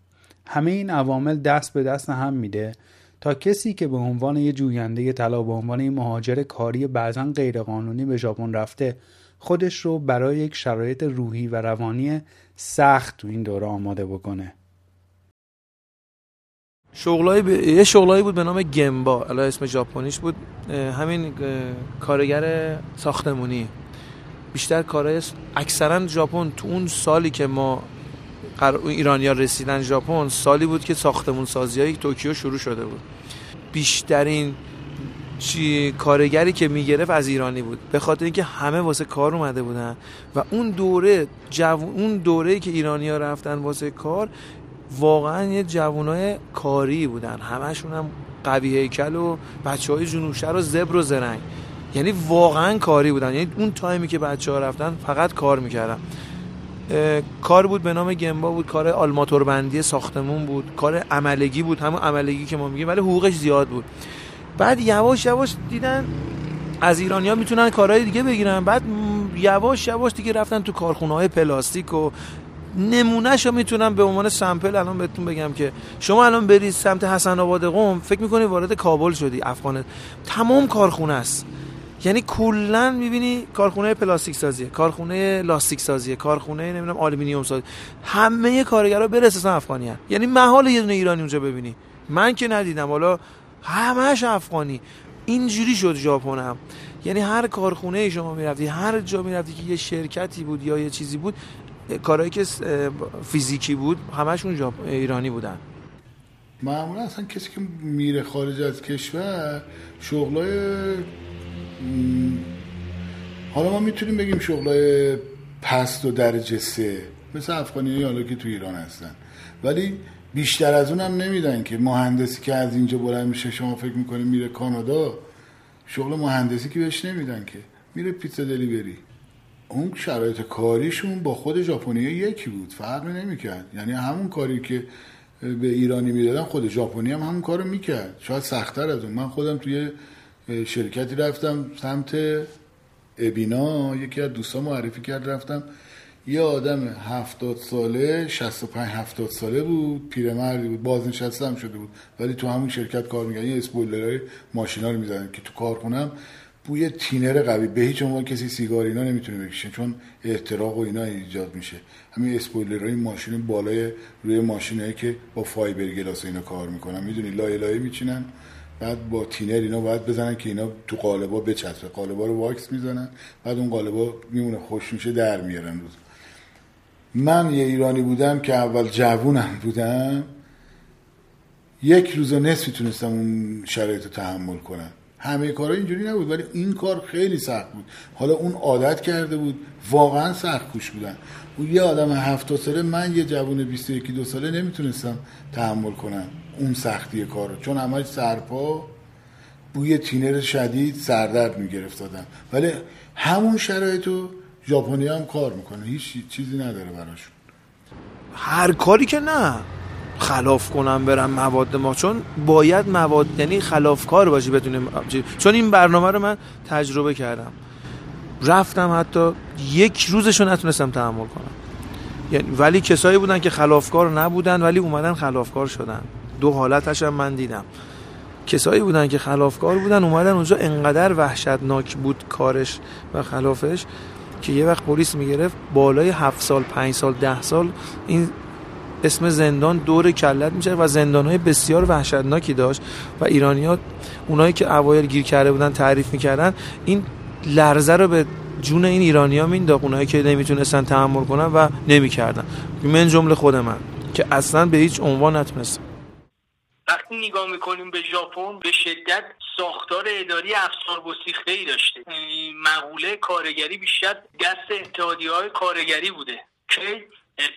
همه این عوامل دست به دست هم میده. تا کسی که به عنوان یه جوینده طلا به عنوان یه مهاجر کاری بعضا غیرقانونی به ژاپن رفته خودش رو برای یک شرایط روحی و روانی سخت تو این دوره آماده بکنه. شغلای ب... یه شغلایی بود به نام گمبا الان اسم ژاپنیش بود. همین کارگر ساختمونی. بیشتر کارهای اکثرا ژاپن تو اون سالی که ما قر... ایرانیا رسیدن ژاپن سالی بود که ساختمون سازی های توکیو شروع شده بود. بیشترین چی کارگری که می‌گرفت از ایرانی بود. به خاطر اینکه همه واسه کار اومده بودن و اون دوره جو... اون دوره که ایرانی ها رفتن واسه کار واقعا یه جوانای کاری بودن. همشون هم قوی هیکل و بچه های جنوبشهر و زبر و زرنگ. یعنی واقعا کاری بودن. یعنی اون تایمی که بچه ها رفتن فقط کار می‌کردن. کار بود به نام گمبا بود کار آرماتور بندی ساختمون بود کار عملگی بود همون عملگی که ما میگیم ولی حقوقش زیاد بود. بعد یواش یواش دیدن از ایرانیا می‌تونن کارهای دیگه بگیرن. بعد یواش یواش دیگه رفتن تو کارخونه های پلاستیک و نمونهش رو می‌تونم به عنوان sample الان بهتون بگم که شما الان برید سمت حسن آباد قم فکر می‌کنی وارد کابل شدی افغان تمام کارخونه است. یعنی کلا می‌بینی کارخونه پلاستیک سازیه کارخونه لاستیک سازیه کارخونه نمی‌دونم آلومینیوم سازی. همه کارگرا برسن افغانی هن. یعنی محال یه دونه ایرانی اونجا ببینی. من که ندیدم. حالا همش افغانی. اینجوری شد ژاپن هم. یعنی هر کارخونه شما می‌رفتی هر جا می‌رفتی که یه شرکتی بود یا یه چیزی بود کارهایی که فیزیکی بود همشون ایرانی بودن. معمولا اصلا کسی که میره خارج از کشور شغلای حالا ما می‌تونیم بگیم شغلای پست و درجه سه مثل افغانی حالا که تو ایران هستن. ولی بیشتر از اونم نمیدن که مهندسی که از اینجا بلند میشه شما فکر می‌کنید میره کانادا؟ شغل مهندسی که بهش نمیدن که. میره پیتزا دلیوری. اون شرایط کاریشون با خود ژاپنی یکی بود فرق نمی‌کرد. یعنی همون کاری که به ایرانی می‌دادن خود ژاپنی هم همون کارو می‌کرد. شاید سختتر از اون. من خودم توی شرکتی رفتم سمت ابینا یکی از دوستان معرفی کرد رفتم. یه آدم هفتاد ساله شست و پنج هفتاد ساله بود پیرمردی بود بازنشسته هم شده بود. ولی تو همون شرکت کار میگن یه اسپویلرهای ماشینا رو می‌زنن که تو کارخونم. بوی تینر قوی. به هیچ عنوان کسی سیگار اینا نمی‌تونه بکشه چون احتراق و اینا ایجاد میشه. همین اسپویلرهای ماشین بالای روی ماشینایی که با fiberglass اینا کار می‌کنن. می‌دونی لایه لایه میچینن بعد با تینر اینا باید بزنن که اینا تو قالبا بچسبه. قالبا رو واکس می‌زنن بعد اون قالبا میمونه خوش میشه در میارن روز. من یه ایرانی بودم که اول جوونم بودم. یک روز و نصفی تونستم اون شرایط رو تحمل کنم. همه کارا اینجوری نبود ولی این کار خیلی سخت بود. حالا اون عادت کرده بود واقعا سخت کوش بودن. اون یه آدم هفت ساله من یه جوون 21 دو ساله نمی‌تونستم تحمل کنم اون سختی کارو چون همش سرپا بوی تینر شدید سردرد می‌گرفت دادم ولی همون شرایطو ژاپنی هم کار می‌کنه. هیچ چیزی نداره براشون. هر کاری که نه. خلاف کنم برم مواد ما چون باید مواد یعنی خلافکار باشی بتونیم چون این برنامه رو من تجربه کردم. رفتم حتی یک روزشو نتونستم تحمل کنم. یعنی ولی کسایی بودن که خلافکار نبودن ولی اومدن خلافکار شدن. دو حالتش هم من دیدم. کسایی بودن که خلافکار بودن اومدن اونجا انقدر وحشتناک بود کارش و خلافش که یه وقت پلیس می‌گرفت بالای هفت سال پنج سال ده سال این اسم زندان دور کلت میشه و زندان های بسیار وحشتناکی داشت و ایرانیا اونایی که اوایل گیر کرده بودن تعریف می‌کردن این لرزه رو به جون این ایرانیا مینداخت اونایی که نمی‌تونستن تحمل کنن و نمی‌کردن. من جمله خود من که اصلا به هیچ عنوان نتونستم. وقتی نگاه می‌کنیم به ژاپن به شدت ساختار اداری افسار گسیخته ای داشته. مقوله کارگری بیشتر دست اتحادی های کارگری بوده. که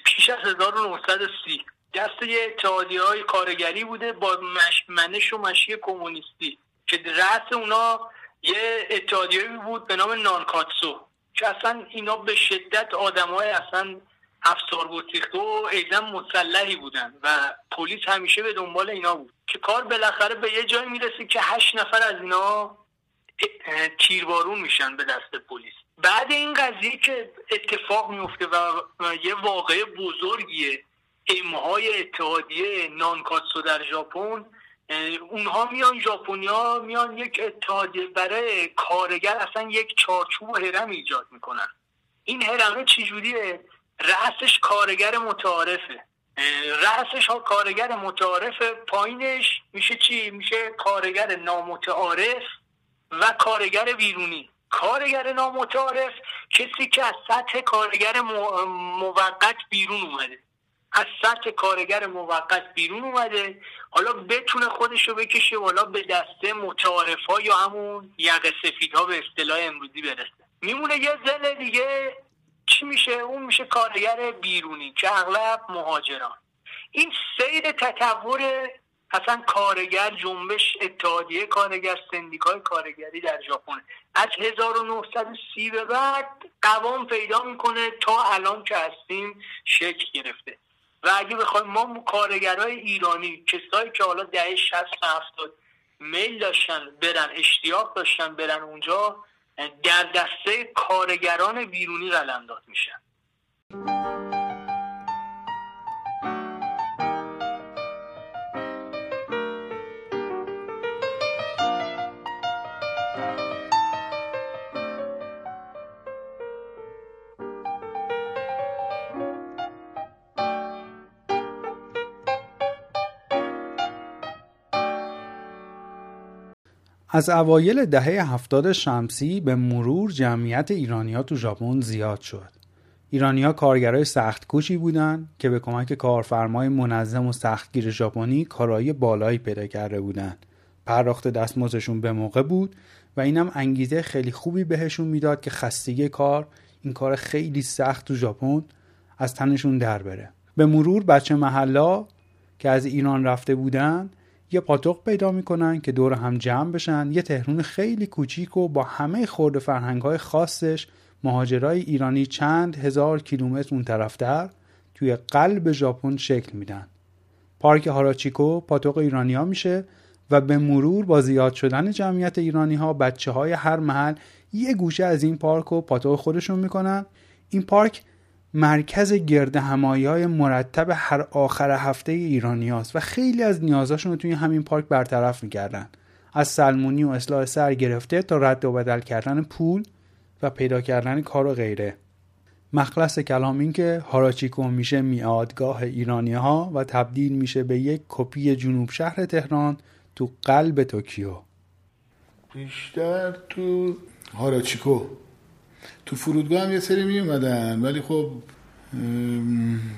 پیش از 1930 دست یه اتحادی های کارگری بوده با. منش و مشی کمونیستی که رأس اونا یه اتحادیه بود به نام نانکاتسو که اصلا اینا به شدت آدم های اصلا افسار گسیخته و ایزن مسلحی بودن و پلیس همیشه به دنبال اینا بود که کار بالاخره به یه جای می‌رسه که هشت نفر از اینا تیربارون میشن به دست پلیس بعد این قضیه که اتفاق میفته و یه واقعه بزرگیه امهای اتحادیه نانکاتسو در ژاپن اونها میان ژاپنیا میان یک اتحادیه برای کارگر اصلا یک چارچوب و هرم ایجاد می‌کنن. این هرمه چجوریه؟ رأسش کارگر متعارفه. رأسش ها کارگر متعارف پایینش میشه چی؟ میشه کارگر نامتعارف و کارگر بیرونی کارگر نامتعارف کسی که از سطح کارگر موقت بیرون اومده. از سطح کارگر موقت بیرون اومده. حالا بتونه خودش رو بکشه والا به دسته متعارف ها یا همون یقه سفید ها به اصطلاح امروزی برسه. میمونه یه زل دیگه چی میشه؟ اون میشه کارگر بیرونی که اغلب مهاجران. این سیر تطور اصلا کارگر جنبش اتحادیه کارگر سندیکای کارگری در ژاپن. از 1930 به بعد قوام پیدا می‌کنه تا الان که هستیم شکل گرفته. و اگه بخوایم ما کارگرای ایرانی کسایی که حالا دهه 60 70 میل داشتن برن اشتیاق داشتن برن اونجا در دسته کارگران بیرونی قلمداد میشن. از اوایل دهه هفتاد شمسی به مرور جمعیت ایرانیا تو ژاپن زیاد شد. ایرانیا کارگرای سخت کوشی بودند که به کمک کارفرمای منظم و سختگیر ژاپنی کارایی بالایی پیدا کرده بودند. پرداخت دستمزدشون به موقع بود و اینم انگیزه خیلی خوبی بهشون می‌داد که خستگی کار این کار خیلی سخت تو ژاپن از تنشون در بره. به مرور بچه محلا که از ایران رفته بودند یه پاتوق پیدا می‌کنن که دور هم جمع بشن. یه تهرون خیلی کوچیک و با همه خورده فرهنگ های خاصش مهاجرای ایرانی چند هزار کیلومتر اون طرفتر توی قلب ژاپن شکل میدن. پارک هاراچیکو پاتوق ایرانی ها میشه و به مرور با زیاد شدن جمعیت ایرانی ها بچه های هر محل یه گوشه از این پارک و پاتوق خودشون می‌کنن. این پارک مرکز گرد همایی های مرتب هر آخر هفته ایرانی هاست و خیلی از نیازاشون رو توی همین پارک برطرف می‌کردن. از سلمونی و اصلاح سر گرفته تا رد و بدل کردن پول و پیدا کردن کار و غیره. مخلص کلام این که هاراچیکو میشه میادگاه ایرانی ها و تبدیل میشه به یک کپی جنوب شهر تهران تو قلب توکیو. بیشتر تو هاراچیکو. تو فرودگاه هم یه سری می اومدن. ولی خب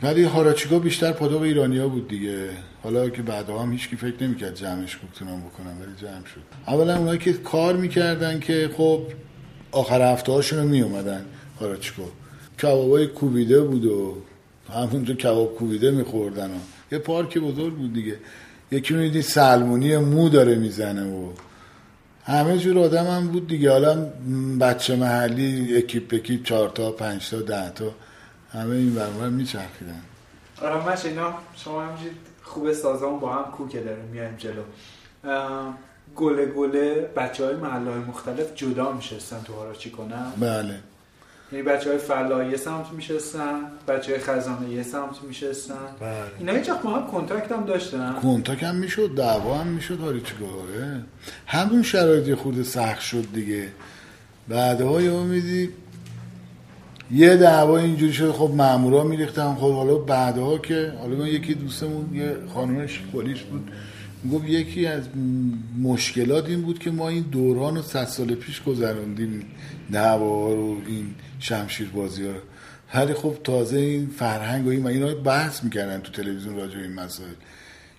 ولی هاراچیگا بیشتر پاداق ایرانیا بود دیگه. حالا که بعدا هم هیچ کی فکر نمی‌کرد جمعش بکنم بکنم ولی جمع شد. اولا اونایی که کار می‌کردن که خب آخر هفته هاشون می اومدن هاراچیگا کبابای کوبیده بود و همونجا کباب کوبیده میخوردن و یه پارک بزرگ بود دیگه. یکی می‌دید سلمونی مو داره می‌زنه و همه جور آدم هم بود دیگه. حالا بچه محلی اکیپ اکیپ چهار تا پنج تا ده تا همه این برمار میچرخیدن. آره مش اینا شما همجید خوب سازان با هم کوکه داریم میایم جلو. گله گله بچه های محله های مختلف جدا میشستن تو هاراچی کنن؟ بله. یعنی بچه های فلا یه سمت میشستن بچه های خزانه یه سمت میشستن. بله. اینا هیچ با هم کنتاکت هم داشتن. کنتاک هم می‌شد دعوا هم می‌شد حالی چیکاره همون شرایطی خورده سخت شد دیگه. بعدها یا میدی یه دعوا اینجوری شد خب مامورا میریختن. خب حالا بعدها که حالا من یکی دوستمون یه خانمش پلیس بود. گفت یکی از مشکلات این بود که ما این دوران رو صد سال پیش گذروندیم دعوا رو این شمشیر بازی ها ولی خب تازه این فرهنگ و این اینا بحث می‌کردن تو تلویزیون راجع این مسائل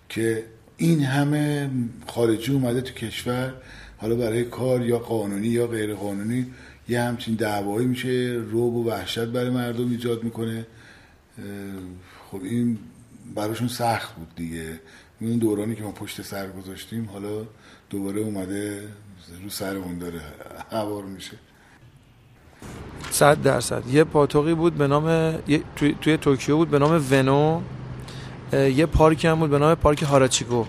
که این همه خارجی اومده تو کشور حالا برای کار یا قانونی یا غیر قانونی یه همچین دعوایی میشه روب و وحشت برای مردم ایجاد می‌کنه. خب این براشون سخت بود دیگه. این دورانی که ما پشت سر گذاشتیم حالا دوباره اومده رو سرمون داره هوار میشه. صد درصد. یه پاتوقی بود به نام توی, توی توکیو بود به نام ونو یه پارکی هم بود به نام پارک هاراچیکو.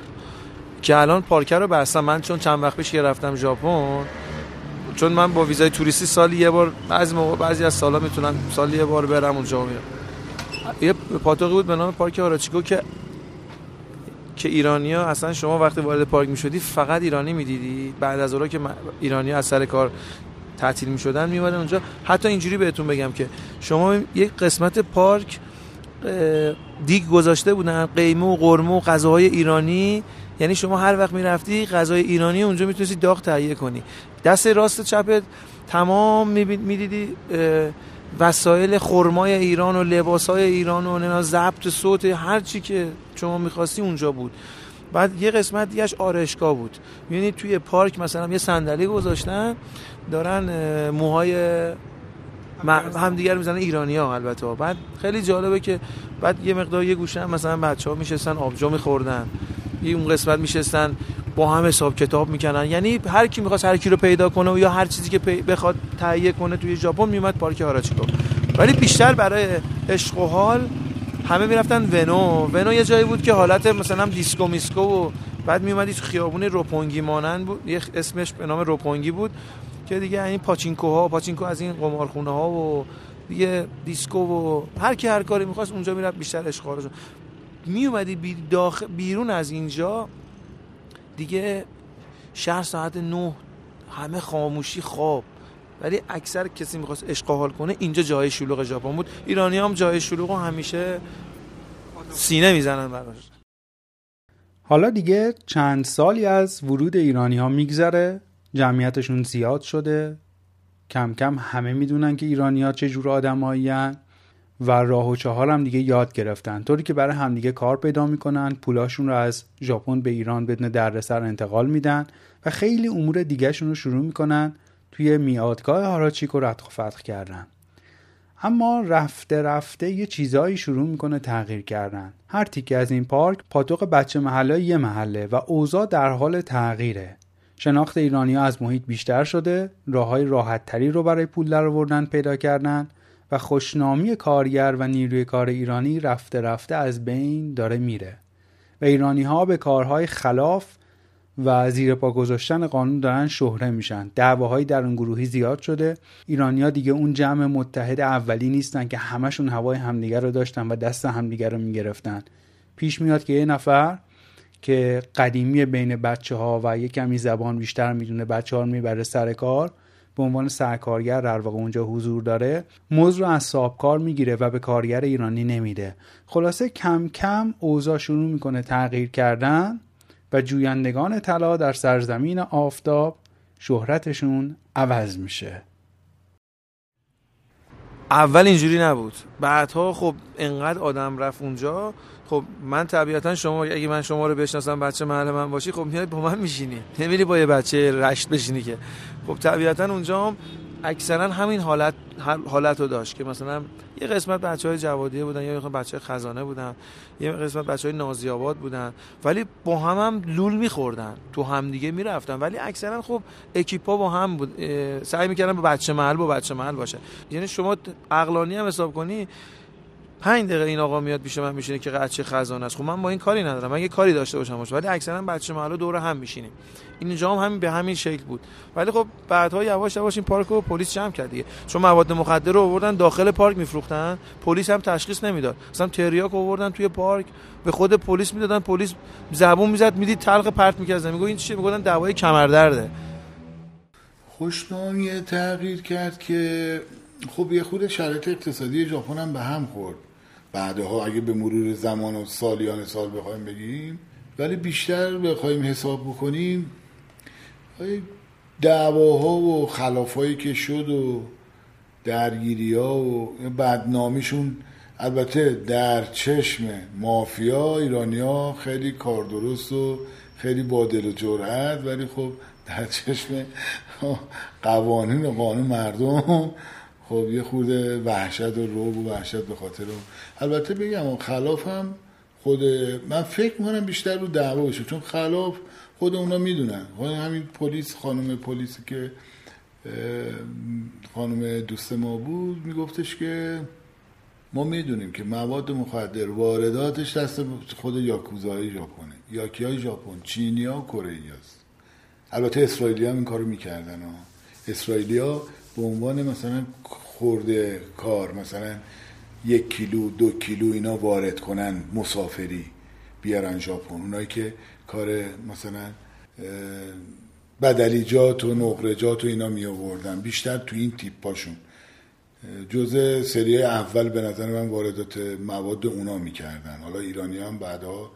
که الان پارک رو بستم. من چون چند وقت پیش که رفتم ژاپن چون من با ویزای توریستی سالی یه بار بعضی موقع بعضی از سالا می‌تونن سالی یه بار برم اونجا میرم. یه پاتوقی بود به نام پارک هاراچیکو که که ایرانیا اصلا شما وقتی وارد پارک می‌شدی فقط ایرانی می‌دیدی. بعد از اون که ایرانی از سر کار تعطیل می‌شدن میومدن اونجا. حتی اینجوری بهتون بگم که شما یک قسمت پارک دیگ گذاشته بودن قیمه و قرمه و غذاهای ایرانی. یعنی شما هر وقت می‌رفتی غذای ایرانی اونجا می‌تونستی داغ تهیه کنی. دست راست چپت تمام می‌دیدی وسایل خرمای ایران و لباسای ایران و نه ضبط صوت هر چی که شما می‌خواستی اونجا بود. بعد یه قسمت دیگهش آرشگاه بود. یعنی توی پارک مثلا یه صندلی گذاشتن. دارن موهای هم دیگر می‌زنن ایرانی ها البته. بعد خیلی جالبه که بعد یه مقدار یه گوشه هم مثلا بچه ها میشستن آبجو میخوردن. یه اون قسمت میشستن با هم حساب کتاب می‌کنن یعنی هر کی می‌خواست هر کی رو پیدا کنه و یا هر چیزی که بخواد تهیه کنه توی ژاپن میومد پارک هاراجیکو. ولی بیشتر برای عشق و حال همه می‌رفتن اوئنو. اوئنو یه جایی بود که حالت مثلا دیسکو میسکو و بعد میومدی تو خیابون روپونگی مانند بود. یه اسمش به نام روپونگی بود. که دیگه این پاچینکو ها پاچینکو از این قمارخونه ها و دیگه دیسکو و هر کی هر کاری می‌خواست اونجا می‌رفت بیشتر عشق و حالش میومدی بی بیرون از اینجا دیگه شهر ساعت نه همه خاموشی خواب. ولی اکثر کسی می‌خواست عشق و حال کنه اینجا جای شلوغ ژاپن بود. ایرانی هم جای شلوغ همیشه سینه می‌زنن براش. حالا دیگه چند سالی از ورود ایرانی ها میگذره. جمعیتشون زیاد شده. کم کم همه می‌دونن که ایرانی ها چه جور آدمایی و راه و چهار هم دیگه یاد گرفتن. طوری که برای همدیگه کار پیدا می‌کنن پولاشون رو از ژاپن به ایران بدون دردسر انتقال میدن و خیلی امور دیگهشون رو شروع می‌کنن توی میادگاه هاراچیکو ردخ و فتح کردن. اما رفته رفته یه چیزایی شروع می‌کنه تغییر کردن. هر تیکه از این پارک پاتوق بچه محله یه محله و اوضاع در حال تغییره. شناخت ایرانی ها از محیط بیشتر شده راه های راحت تری رو برای پول در پیدا کردن و خوشنامی کارگر و نیروی کار ایرانی رفته رفته از بین داره میره. و ایرانی ها به کارهای خلاف و زیر پا گذاشتن قانون دارن شهره میشن. دعواهای در اون گروهی زیاد شده. ایرانیا دیگه اون جمع متحد اولی نیستن که همشون هوای همدیگر رو داشتن و دست همدیگر رو می‌گرفتن. پیش میاد که یه نفر که قدیمی بین بچه ها و یه کمی زبان بیشتر می‌دونه بچه ها رو می‌بره سر کار. به عنوان سرکارگر در واقع اونجا حضور داره. موز رو از سابکار می‌گیره و به کارگر ایرانی نمیده. خلاصه کم کم اوضاع شروع می‌کنه تغییر کردن و جویندگان طلا در سرزمین آفتاب شهرتشون عوض میشه. اول اینجوری نبود. بعدها خب انقدر آدم رفت اونجا خب من طبیعتا شما اگه من شما رو بشناسم بچه محل من باشی خب میای با من میشینی. نمیری با یه بچه رشت بشینی که. خب طبیعتا اونجا هم اکثرا همین حالت حالت داشت که مثلا یه قسمت بچه های جوادیه بودن یا بچه های خزانه بودن یه قسمت بچه های نازی آباد بودن. ولی با هم هم لول میخوردن تو هم دیگه می‌رفتن. ولی اکثرا خب اکیپا با هم بود. سعی می‌کردن با بچه محل با بچه محل باشه. یعنی شما عقلانی هم حساب کنی پنج دقیقه این آقا میاد پیش من میشینه که بچه خزانه است. خب من با این کاری ندارم. من یه کاری داشته باشم باشه. ولی اکثرا بچه محل دور هم میشینیم. اینجا هم همین به همین شکل بود. ولی خب بعدها یواش یواش این پارک رو پلیس جمع کرد دیگه. چون مواد مخدر رو آوردن داخل پارک میفروختن. پلیس هم تشخیص نمی‌داد. مثلا تریاک آوردن توی پارک. به خود پلیس می‌دادن. پلیس زبون می‌زد می‌دید تلق پرت می‌کرد میگه این چیه می‌گفتن دوای کمردرده خوشنامی تغییر کرد که خب یه خود شرایط اقتصادی ژاپن هم به هم خورد. بعدها اگه به مرور زمان و سالیان سال بخوایم بگیم ولی بیشتر بخوایم حساب بکنیم دعواها و خلافایی که شد و درگیری ها و بدنامیشون البته در چشم مافیا ایرانیا خیلی کار درست و خیلی با دل و جرأت ولی خب در چشم قوانین و قانون مردم خب یه خورده وحشت و روب و وحشت به خاطر البته بگم خلاف هم خود من فکر می‌کنم بیشتر رو دعوا باشه چون خلاف خود اونا می‌دونن. خود همین پلیس خانم پلیسی که خانم دوست ما بود میگفتش که ما می‌دونیم که مواد مخدر وارداتش دست خود یاکوزای ژاپنه. یاکی های ژاپن چینیا کره است البته اسرائیلی هم این کارو می‌کردن ها. اسرائیلیا به عنوان مثلا خورده کار مثلا یک کیلو دو کیلو اینا وارد کنن مسافری بیارن ژاپن. اونایی که کار مثلا بدلیجات و نقرجات و اینا می آوردن. بیشتر تو این تیپ پاشون جزء سری اول به نظر من واردات مواد اونا می‌کردن حالا ایرانی هم بعدها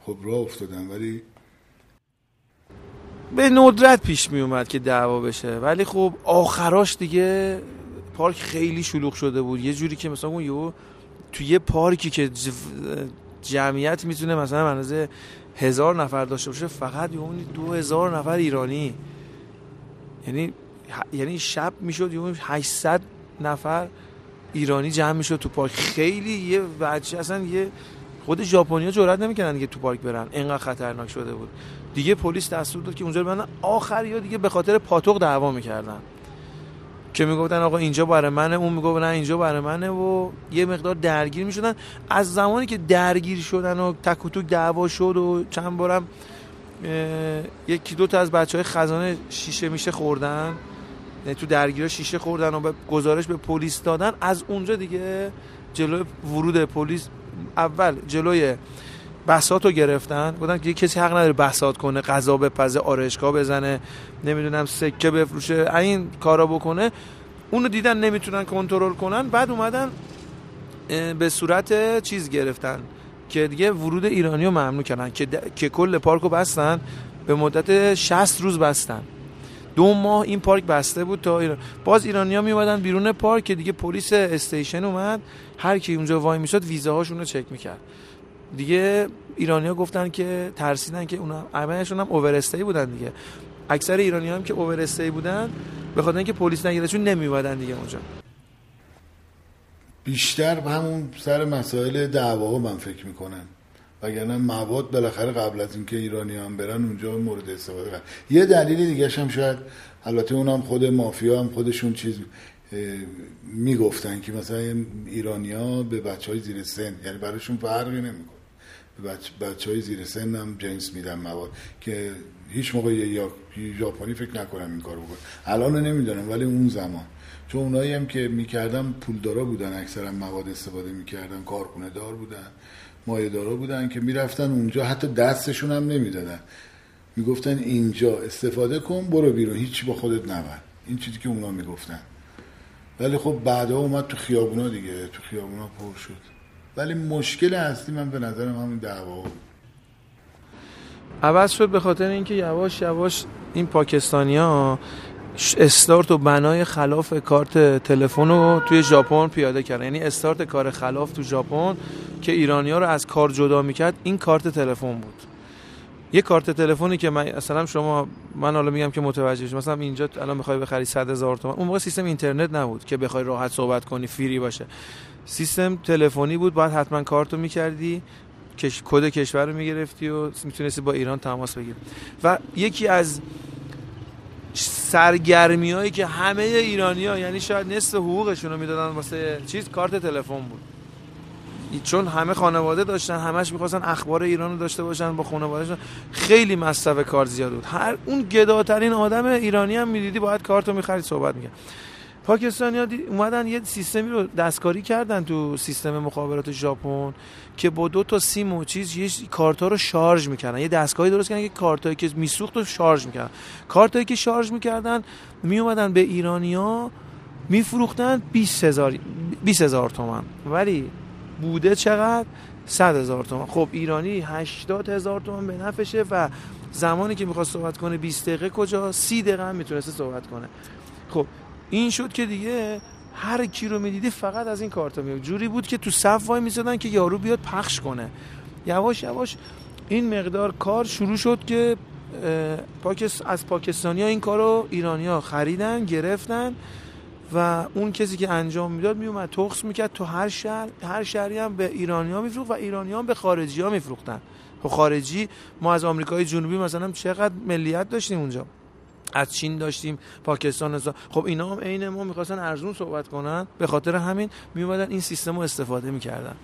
خب راه افتادن ولی به ندرت پیش می اومد که دعوا بشه. ولی خب آخراش دیگه پارک خیلی شلوغ شده بود. یه جوری که مثلا اون تو یه پارکی که جمعیت می‌تونه مثلا اندازه هزار نفر داشته باشه فقط یه دو هزار نفر ایرانی. یعنی یعنی شب می‌شد یه 800 نفر ایرانی جمع می‌شد تو پارک. خیلی یه بچه اصلا یه خود ژاپنیا جرئت نمی‌کنن که تو پارک برن. اینقدر خطرناک شده بود. دیگه پلیس دستور داد که اونجا رو آخر یا دیگه به خاطر پاتوق دعوا می‌کردن. که می‌گفتن آقا اینجا برای منه اون می‌گفت نه اینجا برای منه و یه مقدار درگیر می‌شدن. از زمانی که درگیر شدن و تک و توک دعوا شد و چند بارم یکی دو تا از بچه های خزانه شیشه میشه خوردن. یعنی تو درگیر شیشه خوردن و به گزارش به پلیس دادن. از اونجا دیگه جلوی ورود پلیس اول جلوی بسات رو گرفتن گفتن که کسی حق نداره بسات کنه غذا بپزه آرشگاه بزنه نمی‌دونم سکه بفروشه این کارا بکنه اونو دیدن نمی‌تونن کنترل کنن بعد اومدن به صورت چیز گرفتن که دیگه ورود ایرانی رو ممنوع کردن که, که کل پارک رو بستن به مدت 60 روز بستن. دو ماه این پارک بسته بود تا ایران. باز ایرانی ها می بیرون پارک که دیگه پلیس استیشن اومد. هر کی اونجا وای می‌شد ویزاهاشون رو چک می‌کرد. دیگه ایرانیا گفتن که ترسیدن که اونا اولشون هم اوور بودن دیگه. اکثر ایرانی هم که اوور بودن به خاطر اینکه پلیس نگیرشون نمیومدن دیگه اونجا. بیشتر همون سر مسائل دعوا من فکر می‌کنم. وگرنه مواد بالاخره قبل از اینکه ایرانی هم برن اونجا مورد استفاده کرد یه دلیل دیگه هم شاید البته اونم خود مافیا هم خودشون چیز می‌گفتن که مثلا ایرانیا به بچه های زیر سن یعنی براشون فرقی نمی‌کنه. به بچه, بچه های زیر سن هم جنس میدن مواد که هیچ موقع یا ژاپنی فکر نکنم این کارو بکنه الان نمی‌دونم ولی اون زمان. چون اونایی هم که می‌کردن پولدارا بودن اکثرا مواد استفاده می‌کردن کارخونه دار بودن مایه دارا بودن که می‌رفتن اونجا حتی دستشون هم نمی‌دادن. می‌گفتن اینجا استفاده کن برو بیرون هیچی با خودت نبر. این چیزی که اونا می‌گفتن. ولی خب بعدا اومد تو خیابونا دیگه تو خیابونا پر شد. ولی مشکل اصلی من به نظرم همین دعوا بود. عوض شد به خاطر اینکه یواش یواش این پاکستانیا استارت و بنای خلاف کارت تلفن رو توی ژاپن پیاده کردن. یعنی استارت کار خلاف تو ژاپن که ایرانیا رو از کار جدا می‌کرد این کارت تلفن بود. یه کارت تلفنی که من مثلا شما من حالا میگم که متوجه شما مثلا اینجا الان می‌خوای بخری 100 هزار تومان اون موقع سیستم اینترنت نبود که بخوای راحت صحبت کنی فری باشه. سیستم تلفنی بود. باید حتما کارتو می‌کردی کش... کد کشور رو می‌گرفتی و می‌تونستی با ایران تماس بگیری. و یکی از سرگرمی هایی که همه ایرانی ها یعنی شاید نصف حقوقشون رو می‌دادن واسه چیز کارت تلفن بود. چون همه خانواده داشتن همش می‌خواستن اخبار ایران رو داشته باشن با خانوادهشون خیلی مصرف کار زیاد بود. هر اون گداترین آدم ایرانی هم می‌دیدی باید کارتو می‌خرید صحبت می‌کرد. پاکستانی ها اومدن یه سیستمی رو دستکاری کردن تو سیستم مخابرات ژاپن که با دو تا سیم و چیز یه کارتا رو شارژ می‌کردن. یه دستگاهی درست کردن که کارتایی که میسوخت رو شارژ می‌کردن. کارتایی که شارژ می‌کردن میومدن به ایرانیا میفروختن 20 هزار 20 هزار تومن. ولی بوده چقدر؟ 100 هزار تومن خب ایرانی 80 هزار تومن به نفشه و زمانی که می‌خواست صحبت کنه 20 دقیقه کجا 30 دقیقه هم می‌تونسته صحبت کنه. خب این شد که دیگه هر کی رو می‌دیدی فقط از این کارتا میاد جوری بود که تو صف وای می‌زدن که یارو بیاد پخش کنه. یواش یواش این مقدار کار شروع شد که پاکس از پاکستانی ها این کار رو ایرانی ها خریدن گرفتن. و اون کسی که انجام می‌داد میومد تخص می‌کرد تو هر شهر هر شهری هم به ایرانی ها میفروخت و ایرانی ها به خارجی ها میفروختن. خب خارجی ما از آمریکای جنوبی مثلا چقدر ملیت داشتیم اونجا. از چین داشتیم پاکستان از خب اینا هم عین ما می‌خواستن ارزون صحبت کنن. به خاطر همین میومدن این سیستم رو استفاده می‌کردن.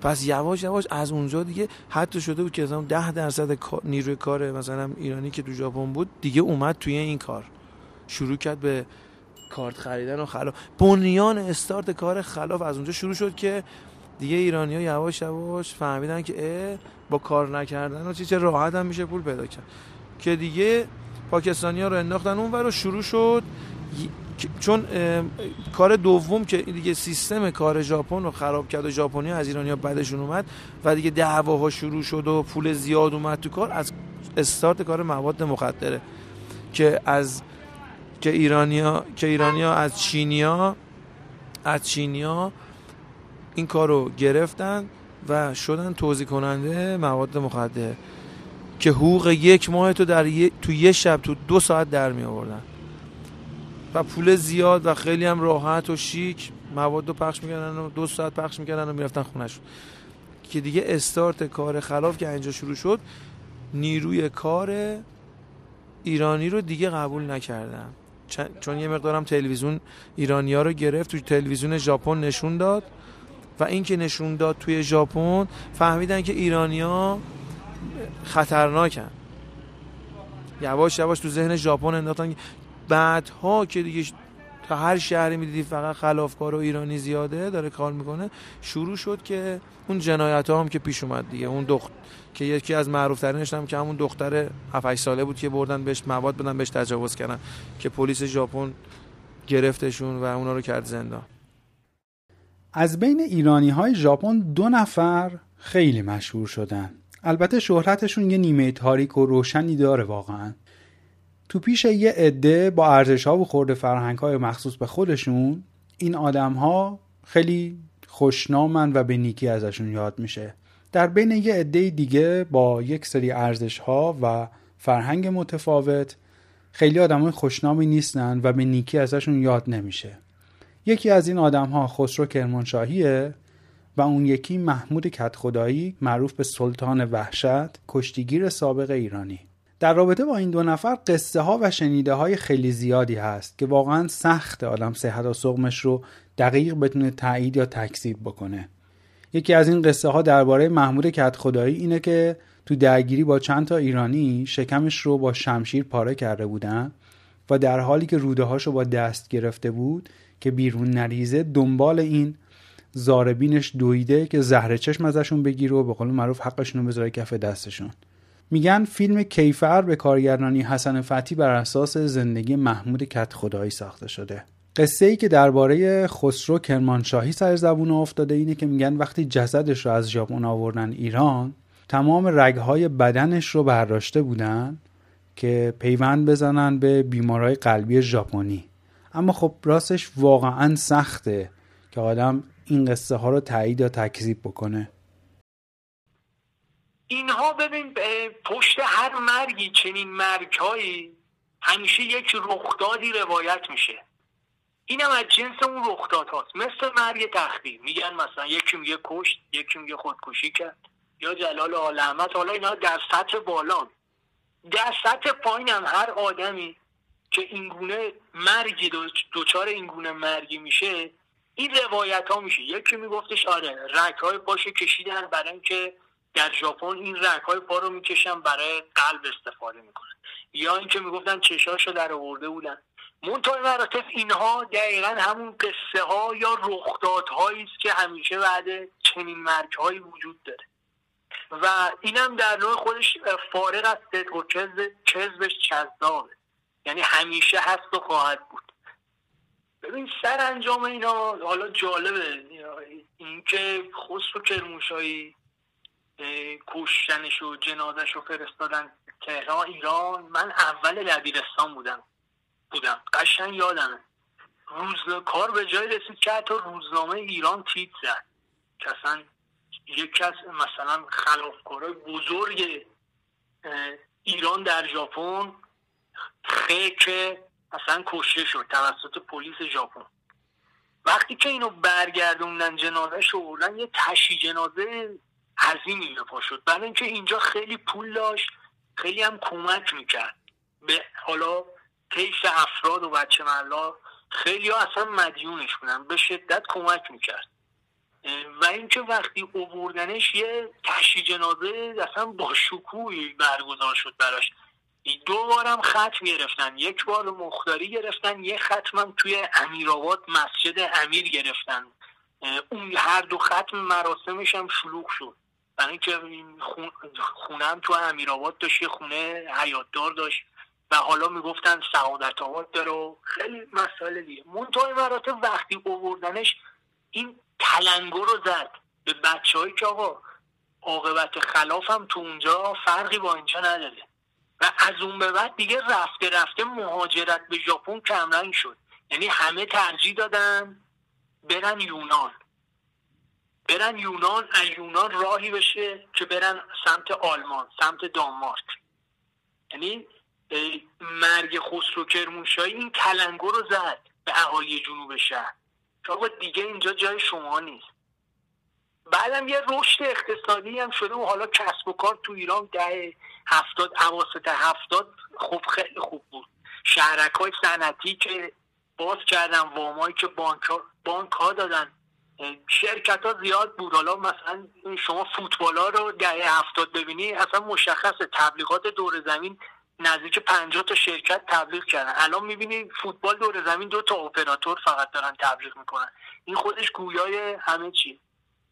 پس یواش یواش از اونجا دیگه حتی شده بود که ده درصد نیروی کار مثلا ایرانی که تو ژاپن بود دیگه اومد توی این کار. شروع کرد به کارت خریدن و خلاف. بنیان استارت کار خلاف از اونجا شروع شد که دیگه ایرانی ها یواش یواش فهمیدن که با کار نکردن و چه راحت هم میشه پول پیدا کرد. که دیگه پاکستانی ها رو انداختن اون و شروع شد چون کار دوم که دیگه سیستم کار ژاپن رو خراب کرد و ژاپنی از ایرانیا بعدشون اومد و دیگه دعواها شروع شد و پول زیاد اومد تو کار از استارت کار مواد مخدره که از که ایرانیا که ایرانیا از چینیا از چینیا این کار رو گرفتن و شدن توضیح کننده مواد مخدر که حقوق یک ماه تو در تو یه شب تو دو ساعت در می آوردن. و پول زیاد و خیلی هم راحت و شیک مواد رو پخش می‌کردن و دو ساعت پخش می‌کردن و می‌رفتن خونش که دیگه استارت کار خلاف که اینجا شروع شد نیروی کار ایرانی رو دیگه قبول نکردن. چون یه مقدارم تلویزیون ایرانی ها رو گرفت توی تلویزیون ژاپن نشون داد و این که نشون داد توی ژاپن فهمیدن که ایرانیا خطرناکن. یواش یواش تو ذهن ژاپن انداختن بعدها که دیگه تا هر شهری می‌دیدی فقط خلافکار و ایرانی زیاده داره کار می‌کنه. شروع شد که اون جنایت ها هم که پیش اومد دیگه. اون دخت که یکی از معروف ترینش هم که همون دختر 7 ساله بود که بردن بهش مواد بدن بهش تجاوز کردن که پلیس ژاپن گرفتشون و اونا رو کرد زندان. از بین ایرانی های ژاپن دو نفر خیلی مشهور شدن. البته شهرتشون یه نیمه تاریک و روشنی داره واقعا. تو پیش یه عده با ارزش ها و خورده فرهنگ های مخصوص به خودشون این آدم ها خیلی خوشنامن و به نیکی ازشون یاد میشه. در بین یه عده دیگه با یک سری ارزش ها و فرهنگ متفاوت خیلی آدم های خوشنامی نیستن و به نیکی ازشون یاد نمیشه. یکی از این آدم ها خسرو کرمانشاهیه و اون یکی محمود کت خدایی معروف به سلطان وحشت کشتیگیر سابق ایرانی. در رابطه با این دو نفر قصه ها و شنیده های خیلی زیادی هست که واقعا سخت آدم صحت و سقمش رو دقیق بتونه تایید یا تکذیب بکنه. یکی از این قصه ها درباره محمود کت خدایی اینه که تو درگیری با چند تا ایرانی شکمش رو با شمشیر پاره کرده بودن و در حالی که روده هاشو با دست گرفته بود که بیرون نریزه دنبال این زاربینش دویده که زهر چشم ازشون بگیره و به قول معروف حقشون رو بذاره کف دستشون. میگن فیلم کیفر به کارگردانی حسن فتی بر اساس زندگی محمود کت خدایی ساخته شده. قصه ای که درباره خسرو کرمانشاهی سر زبون افتاده اینه که میگن وقتی جسدش رو از ژاپن آوردن ایران تمام رگهای بدنش رو برداشته بودن که پیوند بزنن به بیمارای قلبی ژاپنی. اما خب راستش واقعا سخته که آدم این قصه ها رو تایید یا تکذیب بکنه. اینها ببین پشت هر مرگی چنین مرگهایی همیشه یک رخدادی روایت میشه. اینم از جنس اون رخداد هاست. مثل مرگ تخدیر میگن مثلا یکی میگه کشت یکی میگه خودکشی کرد. یا جلال عالمت حالا اینا در سطح بالا. در سطح پایین هم هر آدمی که اینگونه مرگی دوچار اینگونه مرگی میشه این روایت ها میشه. یکی میگفتش آره رک های کشیدن برای اینکه در ژاپن این رک های پا رو می‌کشن برای قلب استفاده می‌کنن. یا اینکه می‌گفتن چشاشو در آورده بودن. منتهای مراتب اینها دقیقا همون قصه ها یا رخدادهایی است که همیشه بعد چنین مرگ وجود داره. و اینم در نوع خودش فارغ از صدق و کذبش چذابه یعنی همیشه هست و خواهد بود. ببین سر انجام اینا حالا جالبه. اینکه خسرو کرموشایی کشتنش و جنازش رو فرستادن تهران ایران. من اول دبیرستان بودم. بودم. قشنگ یادمه. روز کار به جای رسید که حتی روزنامه ایران تیت زد. که اصلا یکی از مثلا خلافکارای بزرگ ایران در ژاپن خیک اصلا کشته شد توسط پلیس ژاپن. وقتی که اینو برگردوندن جنازه شو یه تشی جنازه عظیمی به پا شد. برای اینکه اینجا خیلی پول داشت خیلی هم کمک می‌کرد. به حالا کیس افراد و بچه ملا خیلی ها اصلا مدیونش بودن. به شدت کمک می‌کرد. و اینکه وقتی اووردنش یه تشی جنازه اصلا با شکوهی برگزار شد براش. دو بارم ختم گرفتن یک بار مختاری گرفتن یک ختمم توی امیرآباد مسجد امیر گرفتن. اون هر دو ختم مراسمش هم شلوغ شد. برای اینکه خونم تو امیرآباد داشت یه خونه حیاتدار داشت و حالا می‌گفتن سعادت آباد داره و خیلی مسائل دیگه. منتهای مراتب وقتی اووردنش این تلنگو رو زد به بچه هایی که آقا عاقبت خلاف هم تو اونجا فرقی با اینجا نداره. و از اون به بعد دیگه رفته رفته مهاجرت به ژاپن کمرنگ شد. یعنی همه ترجیح دادن برن یونان. برن یونان از یونان راهی بشه که برن سمت آلمان سمت دانمارک. یعنی مرگ خسرو کرمانشاهی این کلنگو رو زد به اهالی جنوب شهر. که دیگه اینجا جای شما نیست. بعدم یه رشد اقتصادی هم شده و حالا کسب و کار تو ایران ده هفتاد اواسط هفتاد خوب خیلی خوب بود. شهرک های صنعتی که باز کردن وامایی که بانک ها, بانک ها دادن شرکت ها زیاد بود. حالا مثلا شما فوتبال ها رو دهه هفتاد ببینی اصلا مشخص تبلیغات دور زمین نزدیک پنجاه تا شرکت تبلیغ کردن. الان می‌بینی فوتبال دور زمین دو تا اپراتور فقط دارن تبلیغ می‌کنن. این خودش گویای همه چی.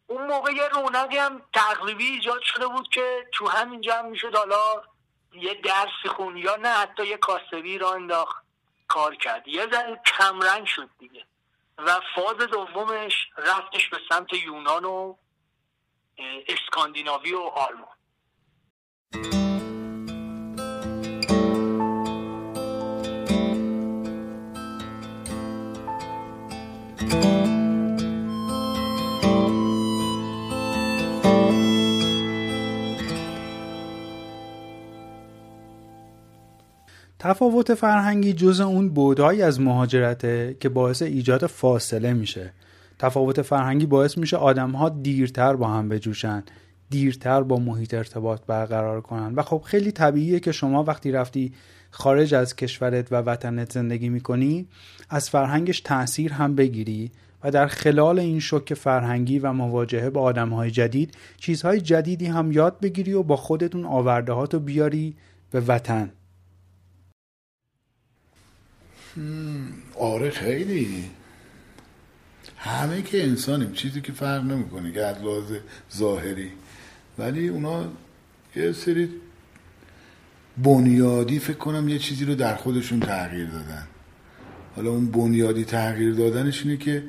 اون موقع یه رونقی هم تقریبی ایجاد شده بود که تو همینجا هم می‌شد. حالا یه درسی خون یا نه حتی یه کاسبی را انداخت کار کرد. یه ذره کمرنگ شد دیگه. و فاز دومش رفتش به سمت یونان و اسکاندیناوی و آلمان. تفاوت فرهنگی جز اون بودایی از مهاجرته که باعث ایجاد فاصله میشه. تفاوت فرهنگی باعث میشه آدم ها دیرتر با هم بجوشن دیرتر با محیط ارتباط برقرار کنن. و خب خیلی طبیعیه که شما وقتی رفتی خارج از کشورت و وطنت زندگی می‌کنی از فرهنگش تاثیر هم بگیری و در خلال این شوک فرهنگی و مواجهه با آدم های جدید چیزهای جدیدی هم یاد بگیری و با خودتون آورده رو بیاری به وطن. آره خیلی. همه که انسانیم چیزی که فرق نمی‌کنه که از لحاظ ظاهری. ولی اونا یه سری بنیادی فکر کنم یه چیزی رو در خودشون تغییر دادن. حالا اون بنیادی تغییر دادنش اینه که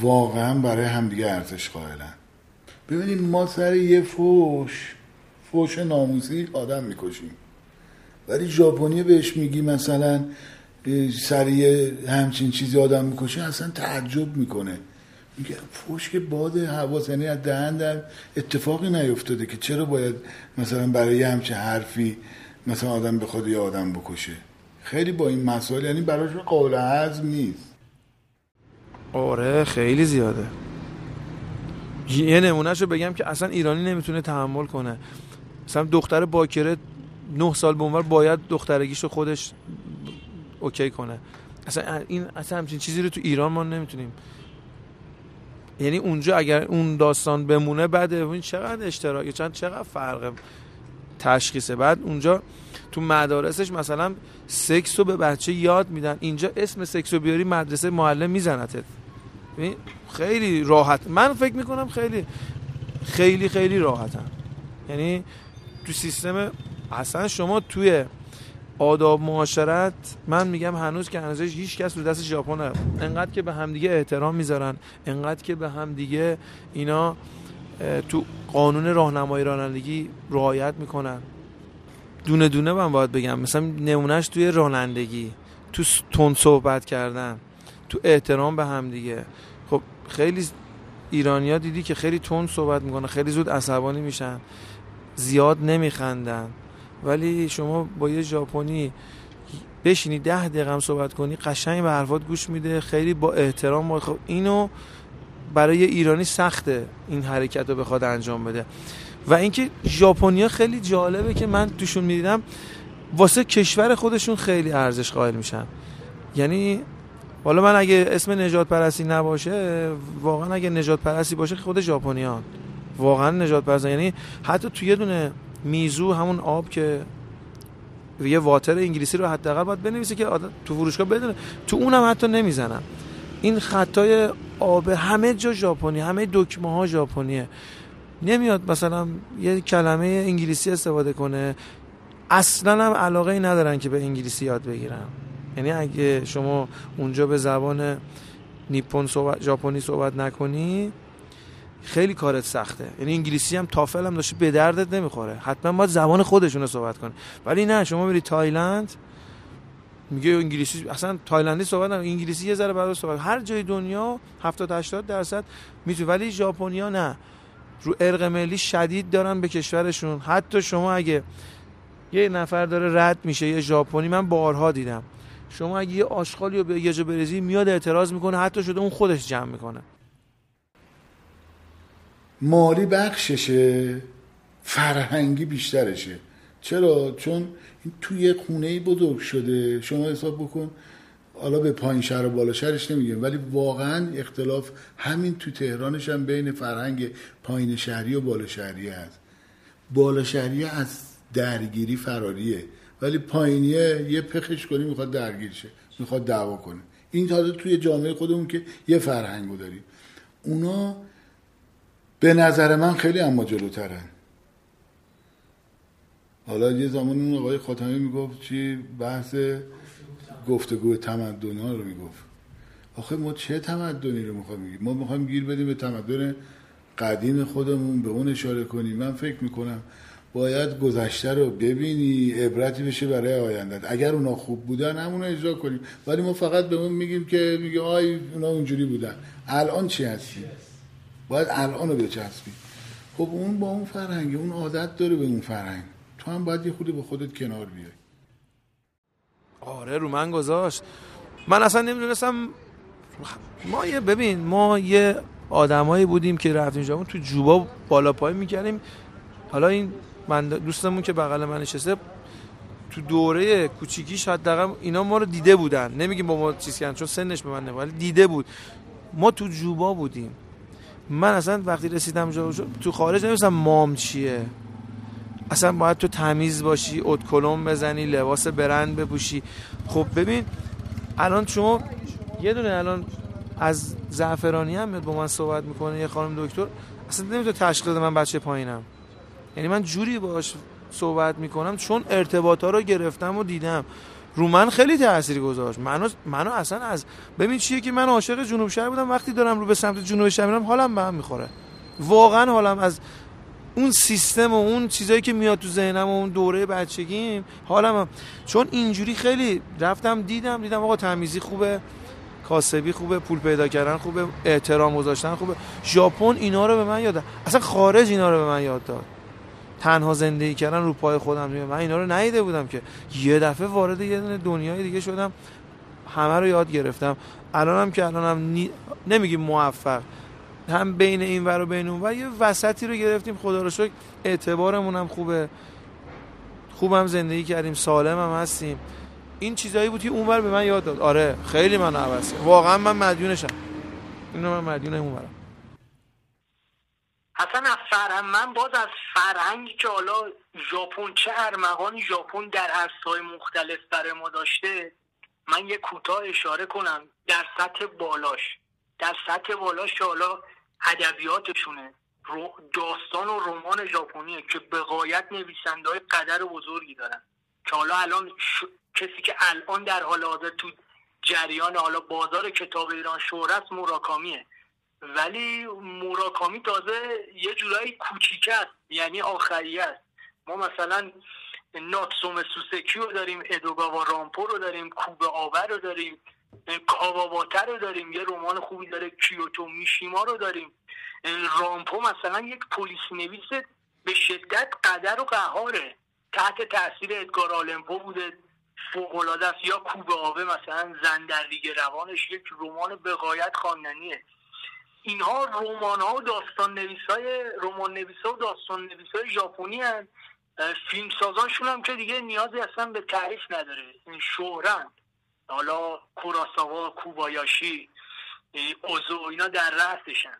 واقعا برای همدیگه ارزش قائلن. ببینید ما سر یه فوش فوش ناموسی آدم می‌کشیم. ولی ژاپنی بهش میگی مثلا سریع همچین چیزی آدم می‌کشه اصلا تعجب می‌کنه. میگه که باد حواس یعنی از دهن در اتفاقی نیفتاده که چرا باید مثلا برای همچین حرفی مثلا آدم به خود یه آدم بکشه. خیلی با این مسائل یعنی براش قابل هضم نیست. آره خیلی زیاده. یه نمونهشو بگم که اصلا ایرانی نمی‌تونه تحمل کنه. مثلا دختر باکره نه سال به عمر باید دخترگیشو خودش اوکی کنه. اصلا این اصلا همچین چیزی رو تو ایران ما نمی‌تونیم. یعنی اونجا اگر اون داستان بمونه بعد این چقدر اشتراک چند چقدر فرق تشخیصه. بعد اونجا تو مدارسش مثلا سکس رو به بچه یاد میدن. اینجا اسم سکس رو بیاری مدرسه معلم میزنتت. خیلی راحت. من فکر می‌کنم خیلی خیلی خیلی راحتم یعنی تو سیستم اصلا شما توی آداب معاشرت من میگم هنوز که هنوز هیچ کس رو دست ژاپن انقدر که به همدیگه احترام می‌ذارن انقدر که به همدیگه اینا تو قانون راهنمایی رانندگی رعایت می‌کنن. دونه دونه من باید بگم مثلا نمونهش توی رانندگی تو تون صحبت کردن تو احترام به همدیگه. خب خیلی ایرانیا دیدی که خیلی تون صحبت می‌کنن خیلی زود عصبانی میشن زیاد نمیخندن. ولی شما با یه ژاپنی بشینی ده دقیقه هم صحبت کنی قشنگ به حرفات گوش میده خیلی با احترام خب اینو برای ایرانی سخته این حرکت رو بخواد انجام بده. و اینکه ژاپنیا خیلی جالبه که من توشون می‌دیدم واسه کشور خودشون خیلی ارزش قائل میشن. یعنی حالا من اگه اسم نجات پرستی نباشه واقعا اگه نجات پرستی باشه خود ژاپنیان. واقعا نجات پرستی یعنی حتی توی یه دونه میزو همون آب که یه واتر انگلیسی رو حداقل باید بنویسه که تو فروشگاه بدونه. تو اونم حتی نمی‌زنن. این خطای آب همه جا ژاپنی همه دکمه ها ژاپنیه. نمیاد مثلا یه کلمه انگلیسی استفاده کنه. اصلا هم علاقه ای ندارن که به انگلیسی یاد بگیرن. یعنی اگه شما اونجا به زبان نیپون صحبت ژاپنی صحبت نکنی خیلی کارت سخته. یعنی انگلیسی هم تافل هم داشته به دردت نمی‌خوره. حتما باید زبان خودشون رو صحبت کنه ولی نه شما میری تایلند میگه انگلیسی اصلا تایلندی صحبت نمی‌کنه انگلیسی یه ذره برای صحبت هر جای دنیا 70 80 درصد می‌تونه ولی ژاپنیا نه. رو ارق ملی شدید دارن به کشورشون. حتی شما اگه یه نفر داره رد میشه یه ژاپنی من بارها دیدم. شما اگه یه آشغالی رو به یه جا بریزی میاد اعتراض می‌کنه حتی شده اون خودش جمع می‌کنه. مالی بخششه فرهنگی بیشترشه. چرا؟ چون این توی خونه بزرگ شده. شما حساب بکن حالا به پایین شهر و بالا شهرش نمیگم ولی واقعا اختلاف همین تو تهرانش هم بین فرهنگ پایین شهری و بالا شهری هست. بالا شهری از درگیری فراریه ولی پایینیه یه پخش کنی می‌خواد درگیر شه می‌خواد دعوا کنه. این تازه توی جامعه خودمون که یه فرهنگو داریم. اونا به نظر من خیلی اما جلوترن. حالا یه زمان اون آقای خاتمی می‌گفت چی؟ بحث گفتگو تمدن ها رو می‌گفت. آخه ما چه تمدنی رو می‌خوایم بگیم؟ ما می‌خوایم گیر بدیم به تمدن قدیم خودمون به اون اشاره کنیم. من فکر می‌کنم باید گذشته رو ببینی عبرتی بشه برای آینده. اگر اونا خوب بودن همون اجرا کنیم. ولی ما فقط به اون میگیم که میگه آی اونا اونجوری بودن. الان چی هستی؟ باید الان رو بچسبی. خب اون با اون فرهنگ اون عادت داره به اون فرهنگ. تو هم باید یه خودی به خودت کنار بیای. آره رو من گذاشت. من اصلا نمی‌دونستم. ما یه ببین ما یه آدمایی بودیم که رفتیم جامون تو جوبا بالا پای می‌کردیم. حالا این من دوستمون که بغل من نشسته تو دوره کوچیکیش حداقل اینا ما رو دیده بودن. نمیگیم با ما چیز کردن چون سنش به من ولی دیده بود. ما تو جوبا بودیم. من اصلا وقتی رسیدم جا تو خارج نمیستم مام چیه. اصلا باید تو تمیز باشی ات کلم بزنی لباس برند بپوشی. خب ببین الان شما یه دونه الان از زعفرانی هم میاد با من صحبت می‌کنه یه خانم دکتر. اصلا نمی‌تونه تشخیص من بچه پایینم. یعنی من جوری باش صحبت می‌کنم چون ارتباطا رو گرفتم و دیدم. رو من خیلی تاثیر گذاشت منو منو اصلا از ببین چیه که من عاشق جنوب شهر بودم وقتی دارم رو به سمت جنوب شهر میرم حالم به هم می‌خوره. واقعا حالم از اون سیستم و اون چیزایی که میاد تو ذهنم و اون دوره بچگیم حالم هم. چون اینجوری خیلی رفتم دیدم دیدم آقا تمیزی خوبه کاسبی خوبه پول پیدا کردن خوبه احترام گذاشتن خوبه. ژاپن اینا رو به من یاد اصلا خارج اینا رو به من یاد داد. تنها زندگی کردن رو پای خودم من اینا رو ندیده بودم که. یه دفعه وارد یه دنیای دیگه شدم. همه رو یاد گرفتم. الانم که الانم نی... نمیگیم موفق. هم بین این ور و بین اون ور یه وسطی رو گرفتیم. خدا رو شکر اعتبارمون هم خوبه. خوبم زندگی کردیم. سالم هم هستیم. این چیزایی بود که اونور به من یاد داد. آره خیلی من عوض واقعا من مدیونشم. اینو من مدیون اونورم اصلا از فرهنگ من باز از فرهنگی که حالا ژاپن چه ارمغانی ژاپن در عرصه‌های مختلف برای ما داشته من یه کوتاه اشاره کنم. در سطح بالاش. در سطح بالاش حالا ادبیاتشونه. داستان و رمان ژاپنیه که بقایت نویسنده های قدر بزرگی دارن. که حالا الان کسی که الان در حال حاضر تو جریان حالا بازار کتاب ایران شهرت موراکامیه. ولی موراکامی تازه یه جورایی کوچیک است یعنی آخری است. ما مثلا ناتسوم سوسکی رو داریم ادوگاوا رامپو رو داریم کوبه آور رو داریم کاواباته رو داریم یه رمان خوبی داره کیوتو میشیما رو داریم. رامپو مثلا یک پلیس نویس به شدت قدر و قهاره. تحت تاثیر ادگار آلمپو بوده فوقالعاده است. یا کوبه آبه مثلا زن روانش یک رمان بقایت خواندنیه. اینها رمان ها و داستان نویس های رمان نویس ها و داستان نویس های ژاپنی هن. فیلم سازانشون هم که دیگه نیازی اصلا به تعریف نداره. این شهرن. حالا کوراساوا کوبایاشی اوزو اینا در رأسشن.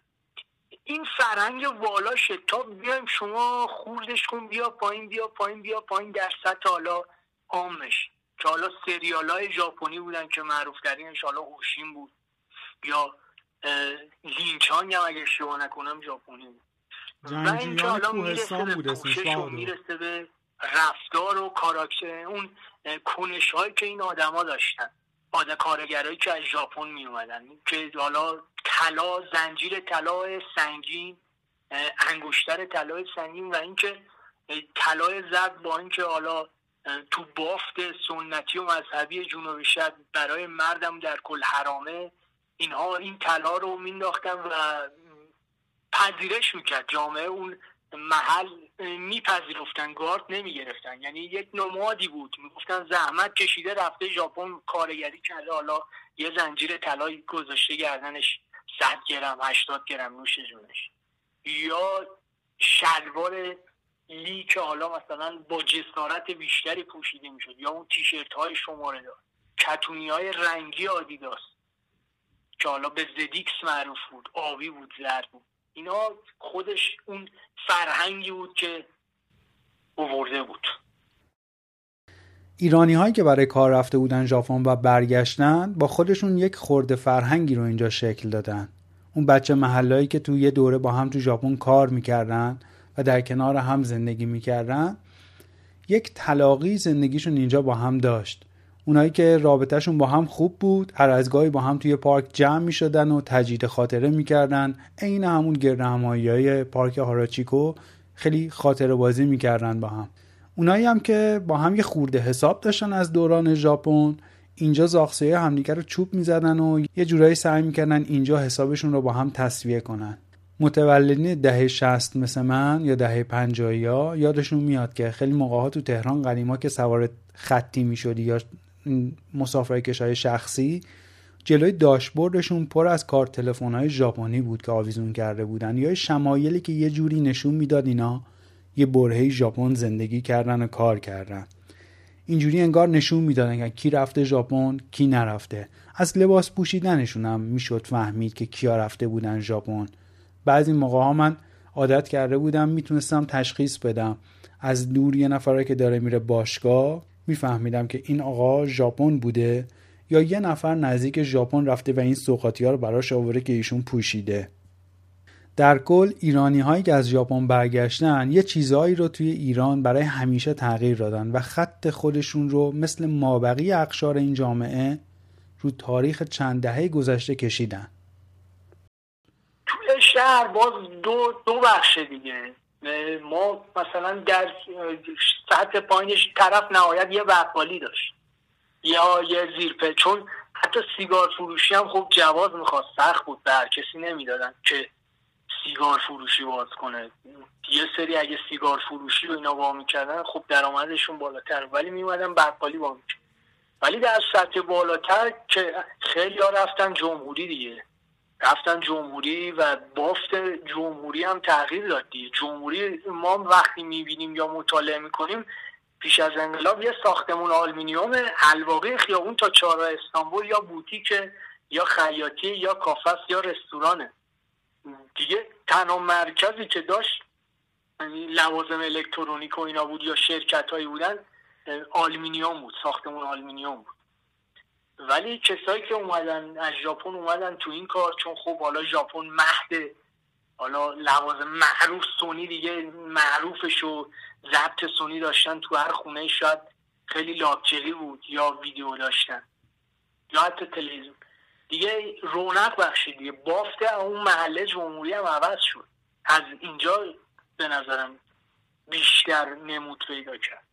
این فرنگ والاشه. تا بیایم شما خوردش کن بیا پایین بیا پایین بیا پایین در سطح حالا عامش. که حالا سریال های ژاپنی بودن که معروف ترینش حالا اوشین بود. یا لینچان هم اگه اشتباه نکنم ژاپنی و اینکه حالا می‌رسه به پوشش و می‌رسه به رفتار و کاراکتر اون کنش هایی که این آدما داشتن آده کارگرایی که از ژاپن می اومدن که حالا طلا زنجیر طلا سنگین انگشتر طلای سنگین و اینکه طلای زرد با اینکه حالا تو بافت سنتی و مذهبی جنوب شهر برای مردم در کل حرامه اینها این طلا رو مینداختن و پذیرش می‌کرد. جامعه اون محل میپذیرفتن گارد نمی‌گرفتن. یعنی یک نمادی بود. می‌گفتن زحمت کشیده رفته ژاپن کارگری کرده. حالا یه زنجیر طلای گذاشته گردنش 100 گرم 80 گرم نوش جونش. یا شلوار لی که حالا مثلا با جسارت بیشتری پوشیده می‌شد. یا اون تیشرت های شماره دار. کتونی های رنگی آدیداس. که حالا به زدیکس معروف بود آبی بود زرد بود. اینا خودش اون فرهنگی بود که اوورده بود. ایرانی هایی که برای کار رفته بودن ژاپن و برگشتن با خودشون یک خورده فرهنگی رو اینجا شکل دادن. اون بچه محلایی که تو یه دوره با هم تو ژاپن کار می‌کردن و در کنار هم زندگی می‌کردن یک طلاقی زندگیشون اینجا با هم داشت. اونایی که رابطهشون با هم خوب بود هر از گاهی با هم توی پارک جمع می شدن و تجدید خاطره می‌کردن. عین همون گرد های پارک هاراچیکو خیلی خاطره بازی می‌کردن با هم. اونایی هم که با هم یه خورده حساب داشتن از دوران ژاپن اینجا زاخسه همدیگه رو چوب می‌زدن و یه جورایی سعی می‌کردن اینجا حسابشون رو با هم تصویه کنن. متولدین دهه 60 مثل من یا دهه 50 ها یادشون میاد که خیلی موقع ها تو تهران قدیما که سوار خطی می‌شدی یا مسافر کشای شخصی جلوی داشبوردشون پر از کارت تلفن های ژاپنی بود که آویزون کرده بودن. یا شمایلی که یه جوری نشون می‌داد اینا یه برهه ژاپن زندگی کردن و کار کردن. اینجوری انگار نشون می‌دادن که کی رفته ژاپن کی نرفته. از لباس پوشیدنشون هم می‌شد فهمید که کیا رفته بودن ژاپن. بعضی موقع ها من عادت کرده بودم می‌تونستم تشخیص بدم. از دور یه نفره که داره میره باشگاه میفهمیدم که این آقا ژاپن بوده یا یه نفر نزدیک ژاپن رفته و این سوقاتی ها رو براش آورده که ایشون پوشیده. در کل ایرانی هایی که از ژاپن برگشتن یه چیزهایی رو توی ایران برای همیشه تغییر دادن و خط خودشون رو مثل مابقی اقشار این جامعه رو تاریخ چند دهه گذشته کشیدن. توی شهر باز دو, دو بخش دیگه. ما مثلا در سطح پایینش طرف نهایت یه بقالی داشت. یا یه زیرپه. چون حتی سیگار فروشی هم خب جواز می‌خواست. سخت بود به هر کسی نمی‌دادن که سیگار فروشی باز کنه. یه سری اگه سیگار فروشی رو اینا با می‌کردن خب درآمدشون بالاتر. ولی میومدن بقالی می‌کردن ولی در سطح بالاتر که خیلی ها رفتن جمهوری دیگه. رفتن جمهوری و بافت جمهوری هم تغییر داد دیگه. جمهوری ما وقتی می‌بینیم یا مطالعه می‌کنیم پیش از انقلاب یه ساختمون آلمینیوم الواقع خیابون تا چهارراه استانبول یا بوتیک یا خیاطی یا کافس یا رستورانه. دیگه تنها مرکزی که داشت یعنی لوازم الکترونیک و اینا بود یا شرکت هایی بودن آلومینیوم بود ساختمون آلومینیوم بود. ولی کسایی که اومدن از ژاپن اومدن تو این کار چون خب حالا ژاپن مهد حالا لوازم معروف سونی دیگه معروفش و ضبط سونی داشتن تو هر خونه شاید خیلی لاکچری بود یا ویدیو داشتن. یا حتی تلویزیون. دیگه رونق بخشید دیگه. بافت اون محله جمهوری هم عوض شد. از اینجا به نظرم بیشتر نمود پیدا کرد.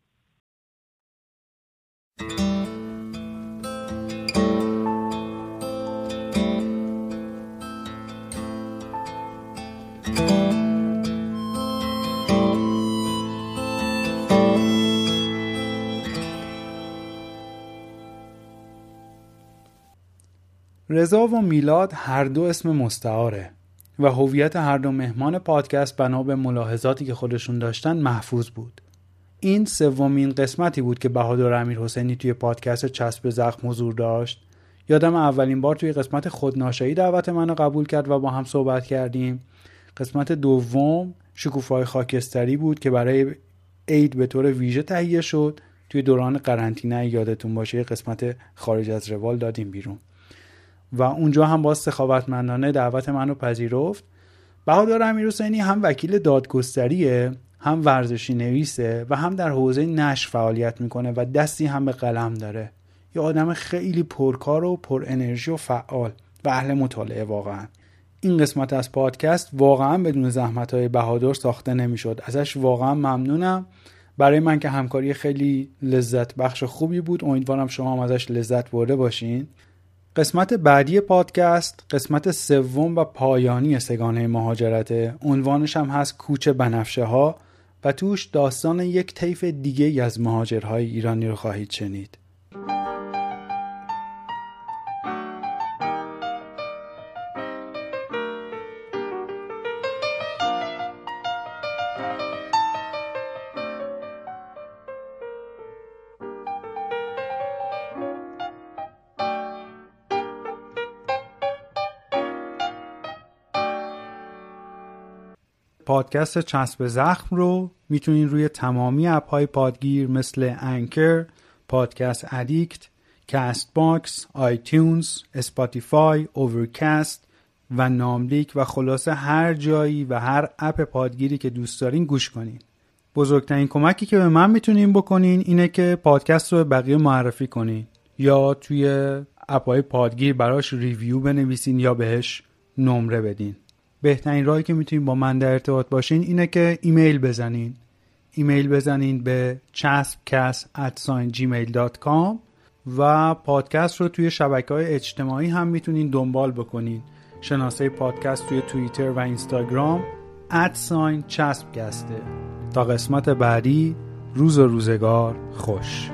رضا و میلاد هر دو اسم مستعاره و هویت هر دو مهمان پادکست بنا به ملاحظاتی که خودشون داشتن محفوظ بود. این سومین قسمتی بود که بهادر امیر حسینی توی پادکست چسب زخم حضور داشت. یادم اولین بار توی قسمت خودناشایی دعوت منو قبول کرد و با هم صحبت کردیم. قسمت دوم شکوفای خاکستری بود که برای عید به طور ویژه تهیه شد. توی دوران قرنطینه یادتون باشه قسمت خارج از روال دادیم بیرون. و اونجا هم باز سخاوتمندانه دعوت منو پذیرفت. بهادر امیرحسینی هم وکیل دادگستریه هم ورزشی نویسه و هم در حوزه نشر فعالیت می‌کنه و دستی هم به قلم داره. یه آدم خیلی پرکار و پر انرژی و فعال و اهل مطالعه واقعا. این قسمت از پادکست واقعا بدون زحمت های بهادر ساخته نمی‌شد. ازش واقعا ممنونم. برای من که همکاری خیلی لذت بخش خوبی بود. امیدوارم شما هم ازش لذت برده باشین. قسمت بعدی پادکست قسمت سوم و پایانی سگانه مهاجرته. عنوانش هم هست کوچه بنفشه ها و توش داستان یک طیف دیگه از مهاجرهای ایرانی رو خواهید شنید. پادکست چسب زخم رو می‌تونین روی تمامی app های پادگیر مثل Anchor، Podcast Addict، Castbox، iTunes، Spotify، Overcast و ناملیک و خلاصه هر جایی و هر app پادگیری که دوست دارین گوش کنین. بزرگترین کمکی که به من می‌تونین بکنین اینه که پادکست رو به بقیه معرفی کنین یا توی app های پادگیر براش review بنویسین یا بهش نمره بدین. بهترین راهی که می‌تونید با من در ارتباط باشین اینه که ایمیل بزنین. ایمیل بزنین به chaspcast@gmail.com و پادکست رو توی شبکه های اجتماعی هم می‌تونین دنبال بکنین. شناسه پادکست توی توییتر و اینستاگرام ادساین تا قسمت بعدی روز و روزگار خوش.